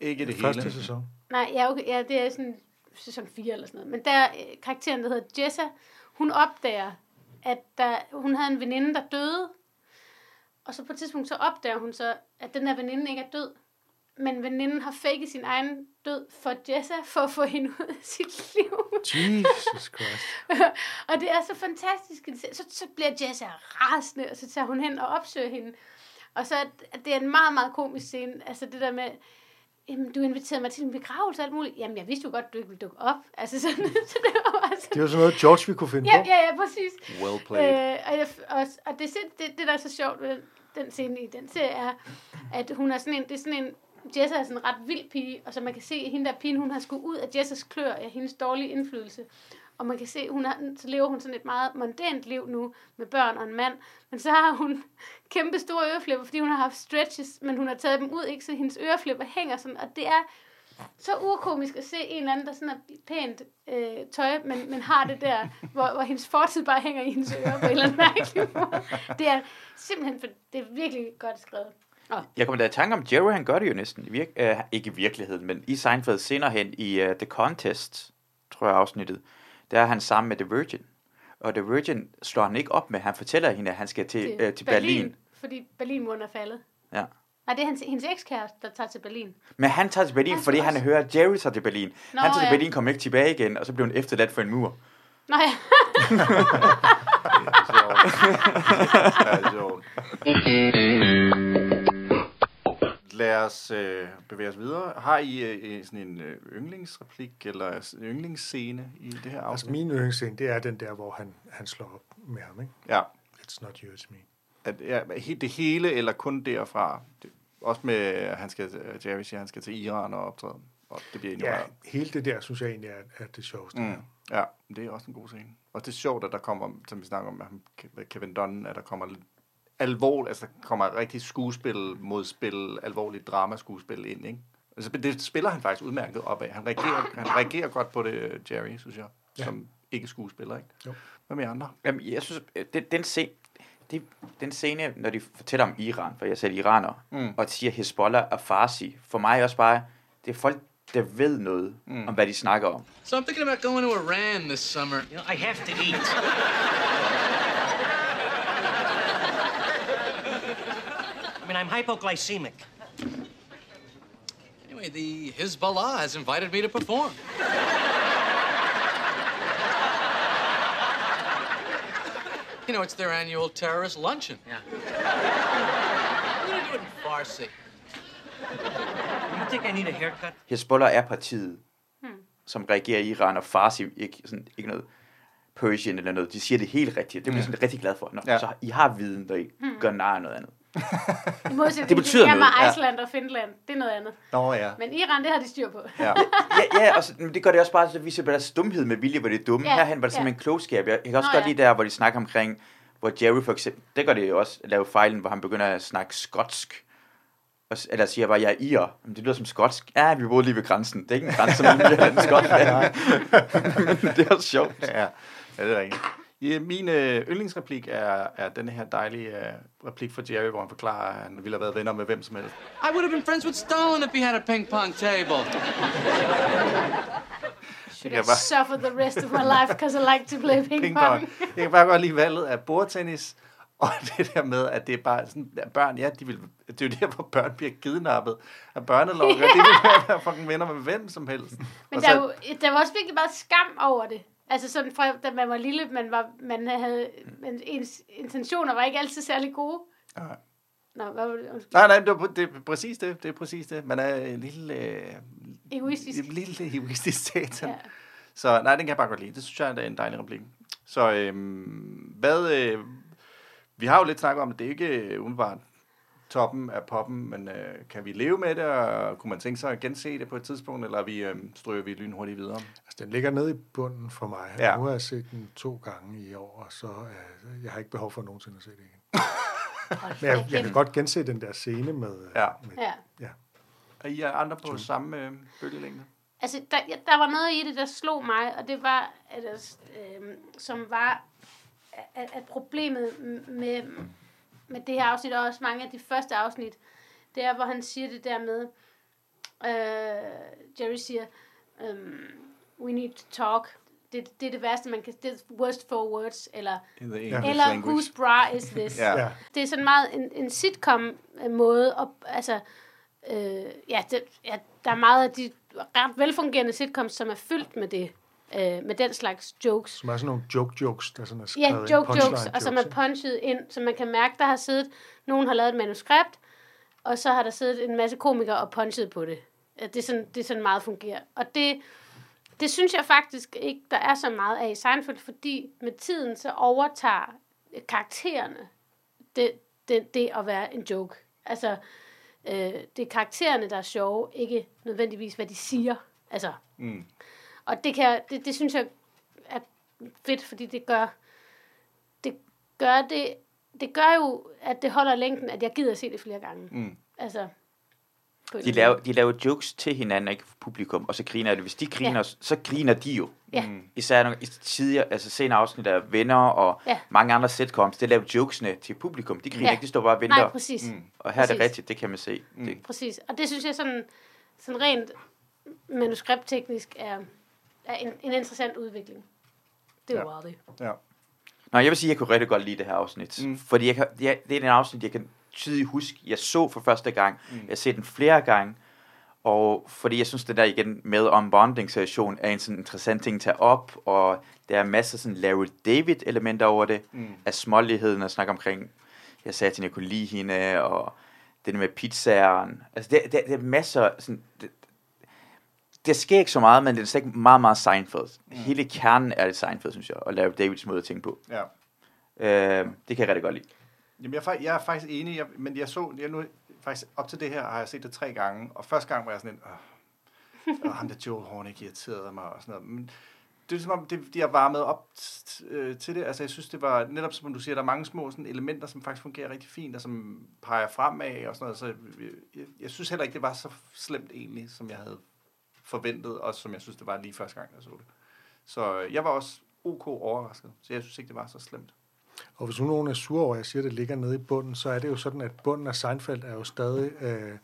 Ikke det Første hele. sæson. Nej, ja, okay, ja, det er sådan sæson 4 eller sådan noget. Men der øh, karakteren, der hedder Jessa, hun opdager, at der, hun havde en veninde, der døde. Og så på et tidspunkt, så opdager hun så, at den her veninde ikke er død. men veninden har faket sin egen død for Jessa, for at få hende ud af sit liv. Jesus Christ. [laughs] og det er så fantastisk. Så, så bliver Jessa rasende, og så tager hun hen og opsøger hende. Og så er det er en meget, meget komisk scene. Altså det der med, jamen, du inviterede mig til en begravelse og alt muligt. Jamen, jeg vidste jo godt, du ikke ville dukke op. Altså sådan, [laughs] så det var bare sådan. Det var sådan noget, George vi kunne finde Ja, på. ja, ja, præcis. Well played. Øh, og, jeg, og, og det, det, det, der er så sjovt ved den, scene i den serie, er, at hun er sådan en, det er sådan en, Jessa er sådan en ret vild pige, og så man kan se, at hende der pigen, hun har skulle ud af Jessas klør af hendes dårlige indflydelse. Og man kan se, hun har, så lever hun sådan et meget mondent liv nu med børn og en mand. Men så har hun [laughs] kæmpe store øreflipper, fordi hun har haft stretches, men hun har taget dem ud, ikke? Så hendes øreflipper hænger sådan, og det er så urkomisk at se en eller anden, der sådan er pænt øh, tøj, men, men har det der, [laughs] hvor, hvor hendes fortid bare hænger i hendes ører på en eller anden mærkelig [laughs] måde. Det er simpelthen, for, det er virkelig godt skrevet. Oh. Jeg kommer da i tanke om, Jerry han gør det jo næsten. I virke, øh, ikke i virkeligheden, men i Seinfeld senere hen i uh, The Contest, tror jeg afsnittet, der er han sammen med The Virgin. Og The Virgin slår han ikke op med. Han fortæller hende, at han skal til, Til øh, til Berlin. Berlin. Fordi Berlinmuren er faldet. Ja. Nej, det er hans, hendes ekskæreste, der tager til Berlin. Men han tager til Berlin, Han fordi skal han også- hører, at Jerry tager til Berlin. Nå, han tager til ja. Berlin, kommer ikke tilbage igen, og så bliver hun efterladt for en mur. Nej, [laughs] Det er sjovt. [laughs] Lad os øh, bevæge os videre. Har I øh, sådan en øh, yndlingsreplik eller en yndlingsscene i det her Altså afsnit? min yndlingsscene, det er den der, hvor han, han slår op med ham, ikke? Ja. It's not you, it's me. At, ja, det hele, eller kun derfra? Det, også med, at han skal, at Jerry siger, at han skal til Iran og optræde. Og det bliver Ja, hele det der, synes jeg egentlig er, er det sjoveste. Mm. Ja, det er også en god scene. Og det er sjovt, at der kommer, som vi snakker om, Kevin Dunn, at der kommer lidt alvor, altså der kommer rigtig skuespil mod spil, alvorligt dramaskuespil ind, ikke? Altså, det spiller han faktisk udmærket op af. Han reagerer, han reagerer godt på det, Jerry, synes jeg, Ja. som ikke skuespiller, ikke? Jo. Hvad med andre? Jamen, jeg synes, øh, den, scene, det, den scene, når de fortæller om Iran, for jeg er selv iraner, Mm. og siger Hezbollah og Farsi, for mig er også bare, det er folk, der ved noget mm. om, hvad de snakker om. So I'm thinking about going to Iran this summer. You know, I have to eat. [laughs] I mean, I'm hypoglycemic. Anyway, the Hezbollah has invited me to perform. you know, it's their annual terrorist luncheon. Yeah. I'm gonna do it in Farsi. You think I need a haircut? Hezbollah er partiet, som reagerer i Iran, og Farsi ikke, sådan, ikke noget Persian eller noget. De siger det helt rigtigt. Det bliver jeg sådan rigtig glad for. Nå, Ja. ja. Så I har viden, der I gør nar noget andet. I modsætning Det betyder til noget, med ja. Iceland og Finland. Det er noget andet. Nå ja. Men Iran, det har de styr på. ja. ja, ja, og så, men det gør det også bare, så viser bare deres dumhed med vilje, hvor det er dumme. Ja, Herhen var det ja. simpelthen klogskab. Jeg, jeg kan også Nå, godt ja. lide der, hvor de snakker omkring, hvor Jerry for eksempel, det gør det jo også, at lave fejlen, hvor han begynder at snakke skotsk. Og, eller siger bare, jeg er ir. Men det lyder som skotsk. Ja, vi boede lige ved grænsen. Det er ikke en grænse mellem Irland og Skotland. Det er også sjovt. ja, ja, det er rigtigt. Ja, min øh, yndlingsreplik er, er den her dejlige øh, replik fra Jerry, hvor han forklarer, at han ville have været venner med hvem som helst. I would have been friends with Stalin if he had a ping pong table. Should Jeg I bare- suffer the rest of my life, because I like to play ping, Ping pong? pong. Jeg kan bare godt lide valget af bordtennis, [laughs] og det der med, at det er bare sådan, at børn, ja, de vil, det er jo der, hvor børn bliver kidnappet af børnelokker. [laughs] De vil være fucking venner med hvem som helst. Men Og der, så- er jo, der var også virkelig meget skam over det. Altså sådan fra, da man var lille, man, var, man havde, men ens intentioner var ikke altid særlig gode. Nej. Nå, hvad var det? Nej, nej, det er, det er præcis det. Det er præcis det. Man er en lille, øh, Egoistisk. en lille egoistisk satan. Ja. Så nej, den kan jeg bare godt lide. Det synes jeg er en dejlig replik. Så øhm, hvad... Øh, vi har jo lidt snakket om, at det ikke er umiddelbart toppen af poppen, men øh, kan vi leve med det, og kunne man tænke sig at gense det på et tidspunkt, eller er vi, øh, stryger vi lynhurtigt videre? Den ligger nede i bunden for mig. Ja. Nu har jeg set den to gange i år, og så øh, jeg har ikke behov for nogensinde at se det igen. [laughs] Men jeg, jeg kan godt gense den der scene med... øh, Ja. med Ja. ja. Er I andre på samme øh, bølgelængde? Altså, der, der var noget i det, der slog mig, og det var, at, øh, som var, at, at problemet med, med det her afsnit, og også mange af de første afsnit, det er, hvor han siger det der med, øh, Jerry siger, um, we need to talk. Det, det er det værste, man kan, det er worst for words, eller, In the English eller language. whose bra is this? Ja. Ja. Det er sådan meget en, en sitcom-måde, og, altså, Øh, ja, det, ja, der er meget af de ret velfungerende sitcoms, som er fyldt med det. Øh, med den slags jokes. Som er sådan nogle joke-jokes, der sådan er Ja, skrevet ind, joke jokes, punchline og som er punchet ind, så man kan mærke, der har siddet, nogen har lavet et manuskript, og så har der siddet en masse komikere og punchet på det. Ja, Det er sådan, det er sådan meget fungerer. Og det, det synes jeg faktisk ikke, der er så meget af i Seinfeld, fordi med tiden så overtager karaktererne det, det, det at være en joke. Altså, øh, det er karaktererne, der er sjove, ikke nødvendigvis, hvad de siger. Altså, Mm. og det, kan, det, det synes jeg er fedt, fordi det gør, det gør det, det gør jo, at det holder længden, at jeg gider se det flere gange. Mm. Altså, De laver, de laver jokes til hinanden, ikke for publikum, og så griner det. Hvis de griner, Ja. så griner de jo. Ja. Mm. Især nogle, i tidligere, altså senere afsnit af Venner og Ja. mange andre sitcoms, det laver jokesene til publikum. De griner Ja. ikke, de står bare og venter. Nej, præcis. Mm. Og her er det Præcis. rigtigt, det kan man se. Mm. Det, Præcis. Og det synes jeg sådan, sådan rent manuskriptteknisk er, er en, en interessant udvikling. Det er jo Ja. det. Ja. Nå, jeg vil sige, at jeg kunne rigtig godt lide det her afsnit. Mm. Fordi jeg kan, ja, det er en afsnit, jeg kan tydeligt huske, jeg så for første gang. Mm. Jeg har set den flere gange. Og fordi jeg synes, det der igen med om bonding situation er en sådan interessant ting at tage op. Og der er masser sådan Larry David elementer over det. Mm. Af småligheden at snakke omkring. Jeg sagde til, at jeg kunne lide hende. Og det der med pizzaen. Altså, det, det, det er masser sådan... Det, det sker ikke så meget, men det er stadig meget, meget Seinfeld. Mm. Hele kernen er det Seinfeld, synes jeg. Og Larry Davids måde at tænke på. Ja. Øh, det kan jeg rigtig godt lide. Jamen, jeg, er, jeg er faktisk enig, jeg, men jeg så, jeg nu, faktisk op til det her har jeg set det tre gange, og første gang var jeg sådan en, åh, ham der Joel Hornick irriterede mig og sådan noget. Men det er som om, det, de har varmet op t- øh, til det. Altså, jeg synes, det var netop, som du siger, der er mange små sådan, elementer, som faktisk fungerer rigtig fint, og som peger fremad og sådan noget. Så jeg, jeg, jeg synes heller ikke, det var så slemt egentlig, som jeg havde forventet, og som jeg synes, det var lige første gang, jeg så det. Så øh, jeg var også ok overrasket, så jeg synes ikke, det var så slemt. Og hvis nu nogen er sure over, at jeg siger, at det ligger nede i bunden, så er det jo sådan, at bunden af Seinfeld er jo stadig øh,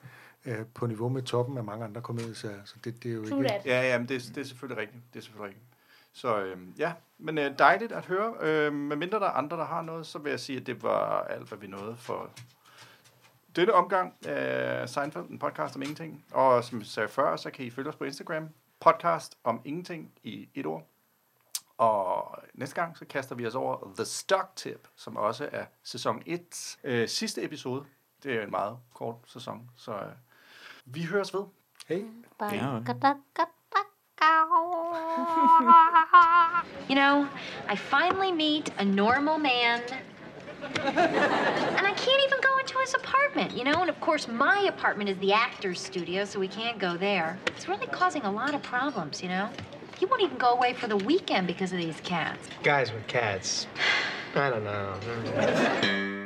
øh, på niveau med toppen af mange andre komedieserier. Så det, det er jo True ikke... that. Ja, ja, men det, det er selvfølgelig rigtigt. Det er selvfølgelig rigtigt. Så øh, ja, men øh, dejligt at høre. Øh, med mindre der er andre, der har noget, så vil jeg sige, at det var alt, hvad vi nåede for denne omgang af Seinfeld, en podcast om ingenting. Og som jeg sagde før, så kan I følge os på Instagram. Podcast om ingenting i et ord. Og næste gang, så kaster vi os over The Stock Tip, som også er sæson 1. Øh, sidste episode. Det er jo en meget kort sæson, så øh, vi høres ved. Hey. Ja. [laughs] You know, I finally meet a normal man. And I can't even go into his apartment, you know? And of course, my apartment is the actor's studio, so we can't go there. It's really causing a lot of problems, you know? He won't even go away for the weekend because of these cats. Guys with cats. I don't know.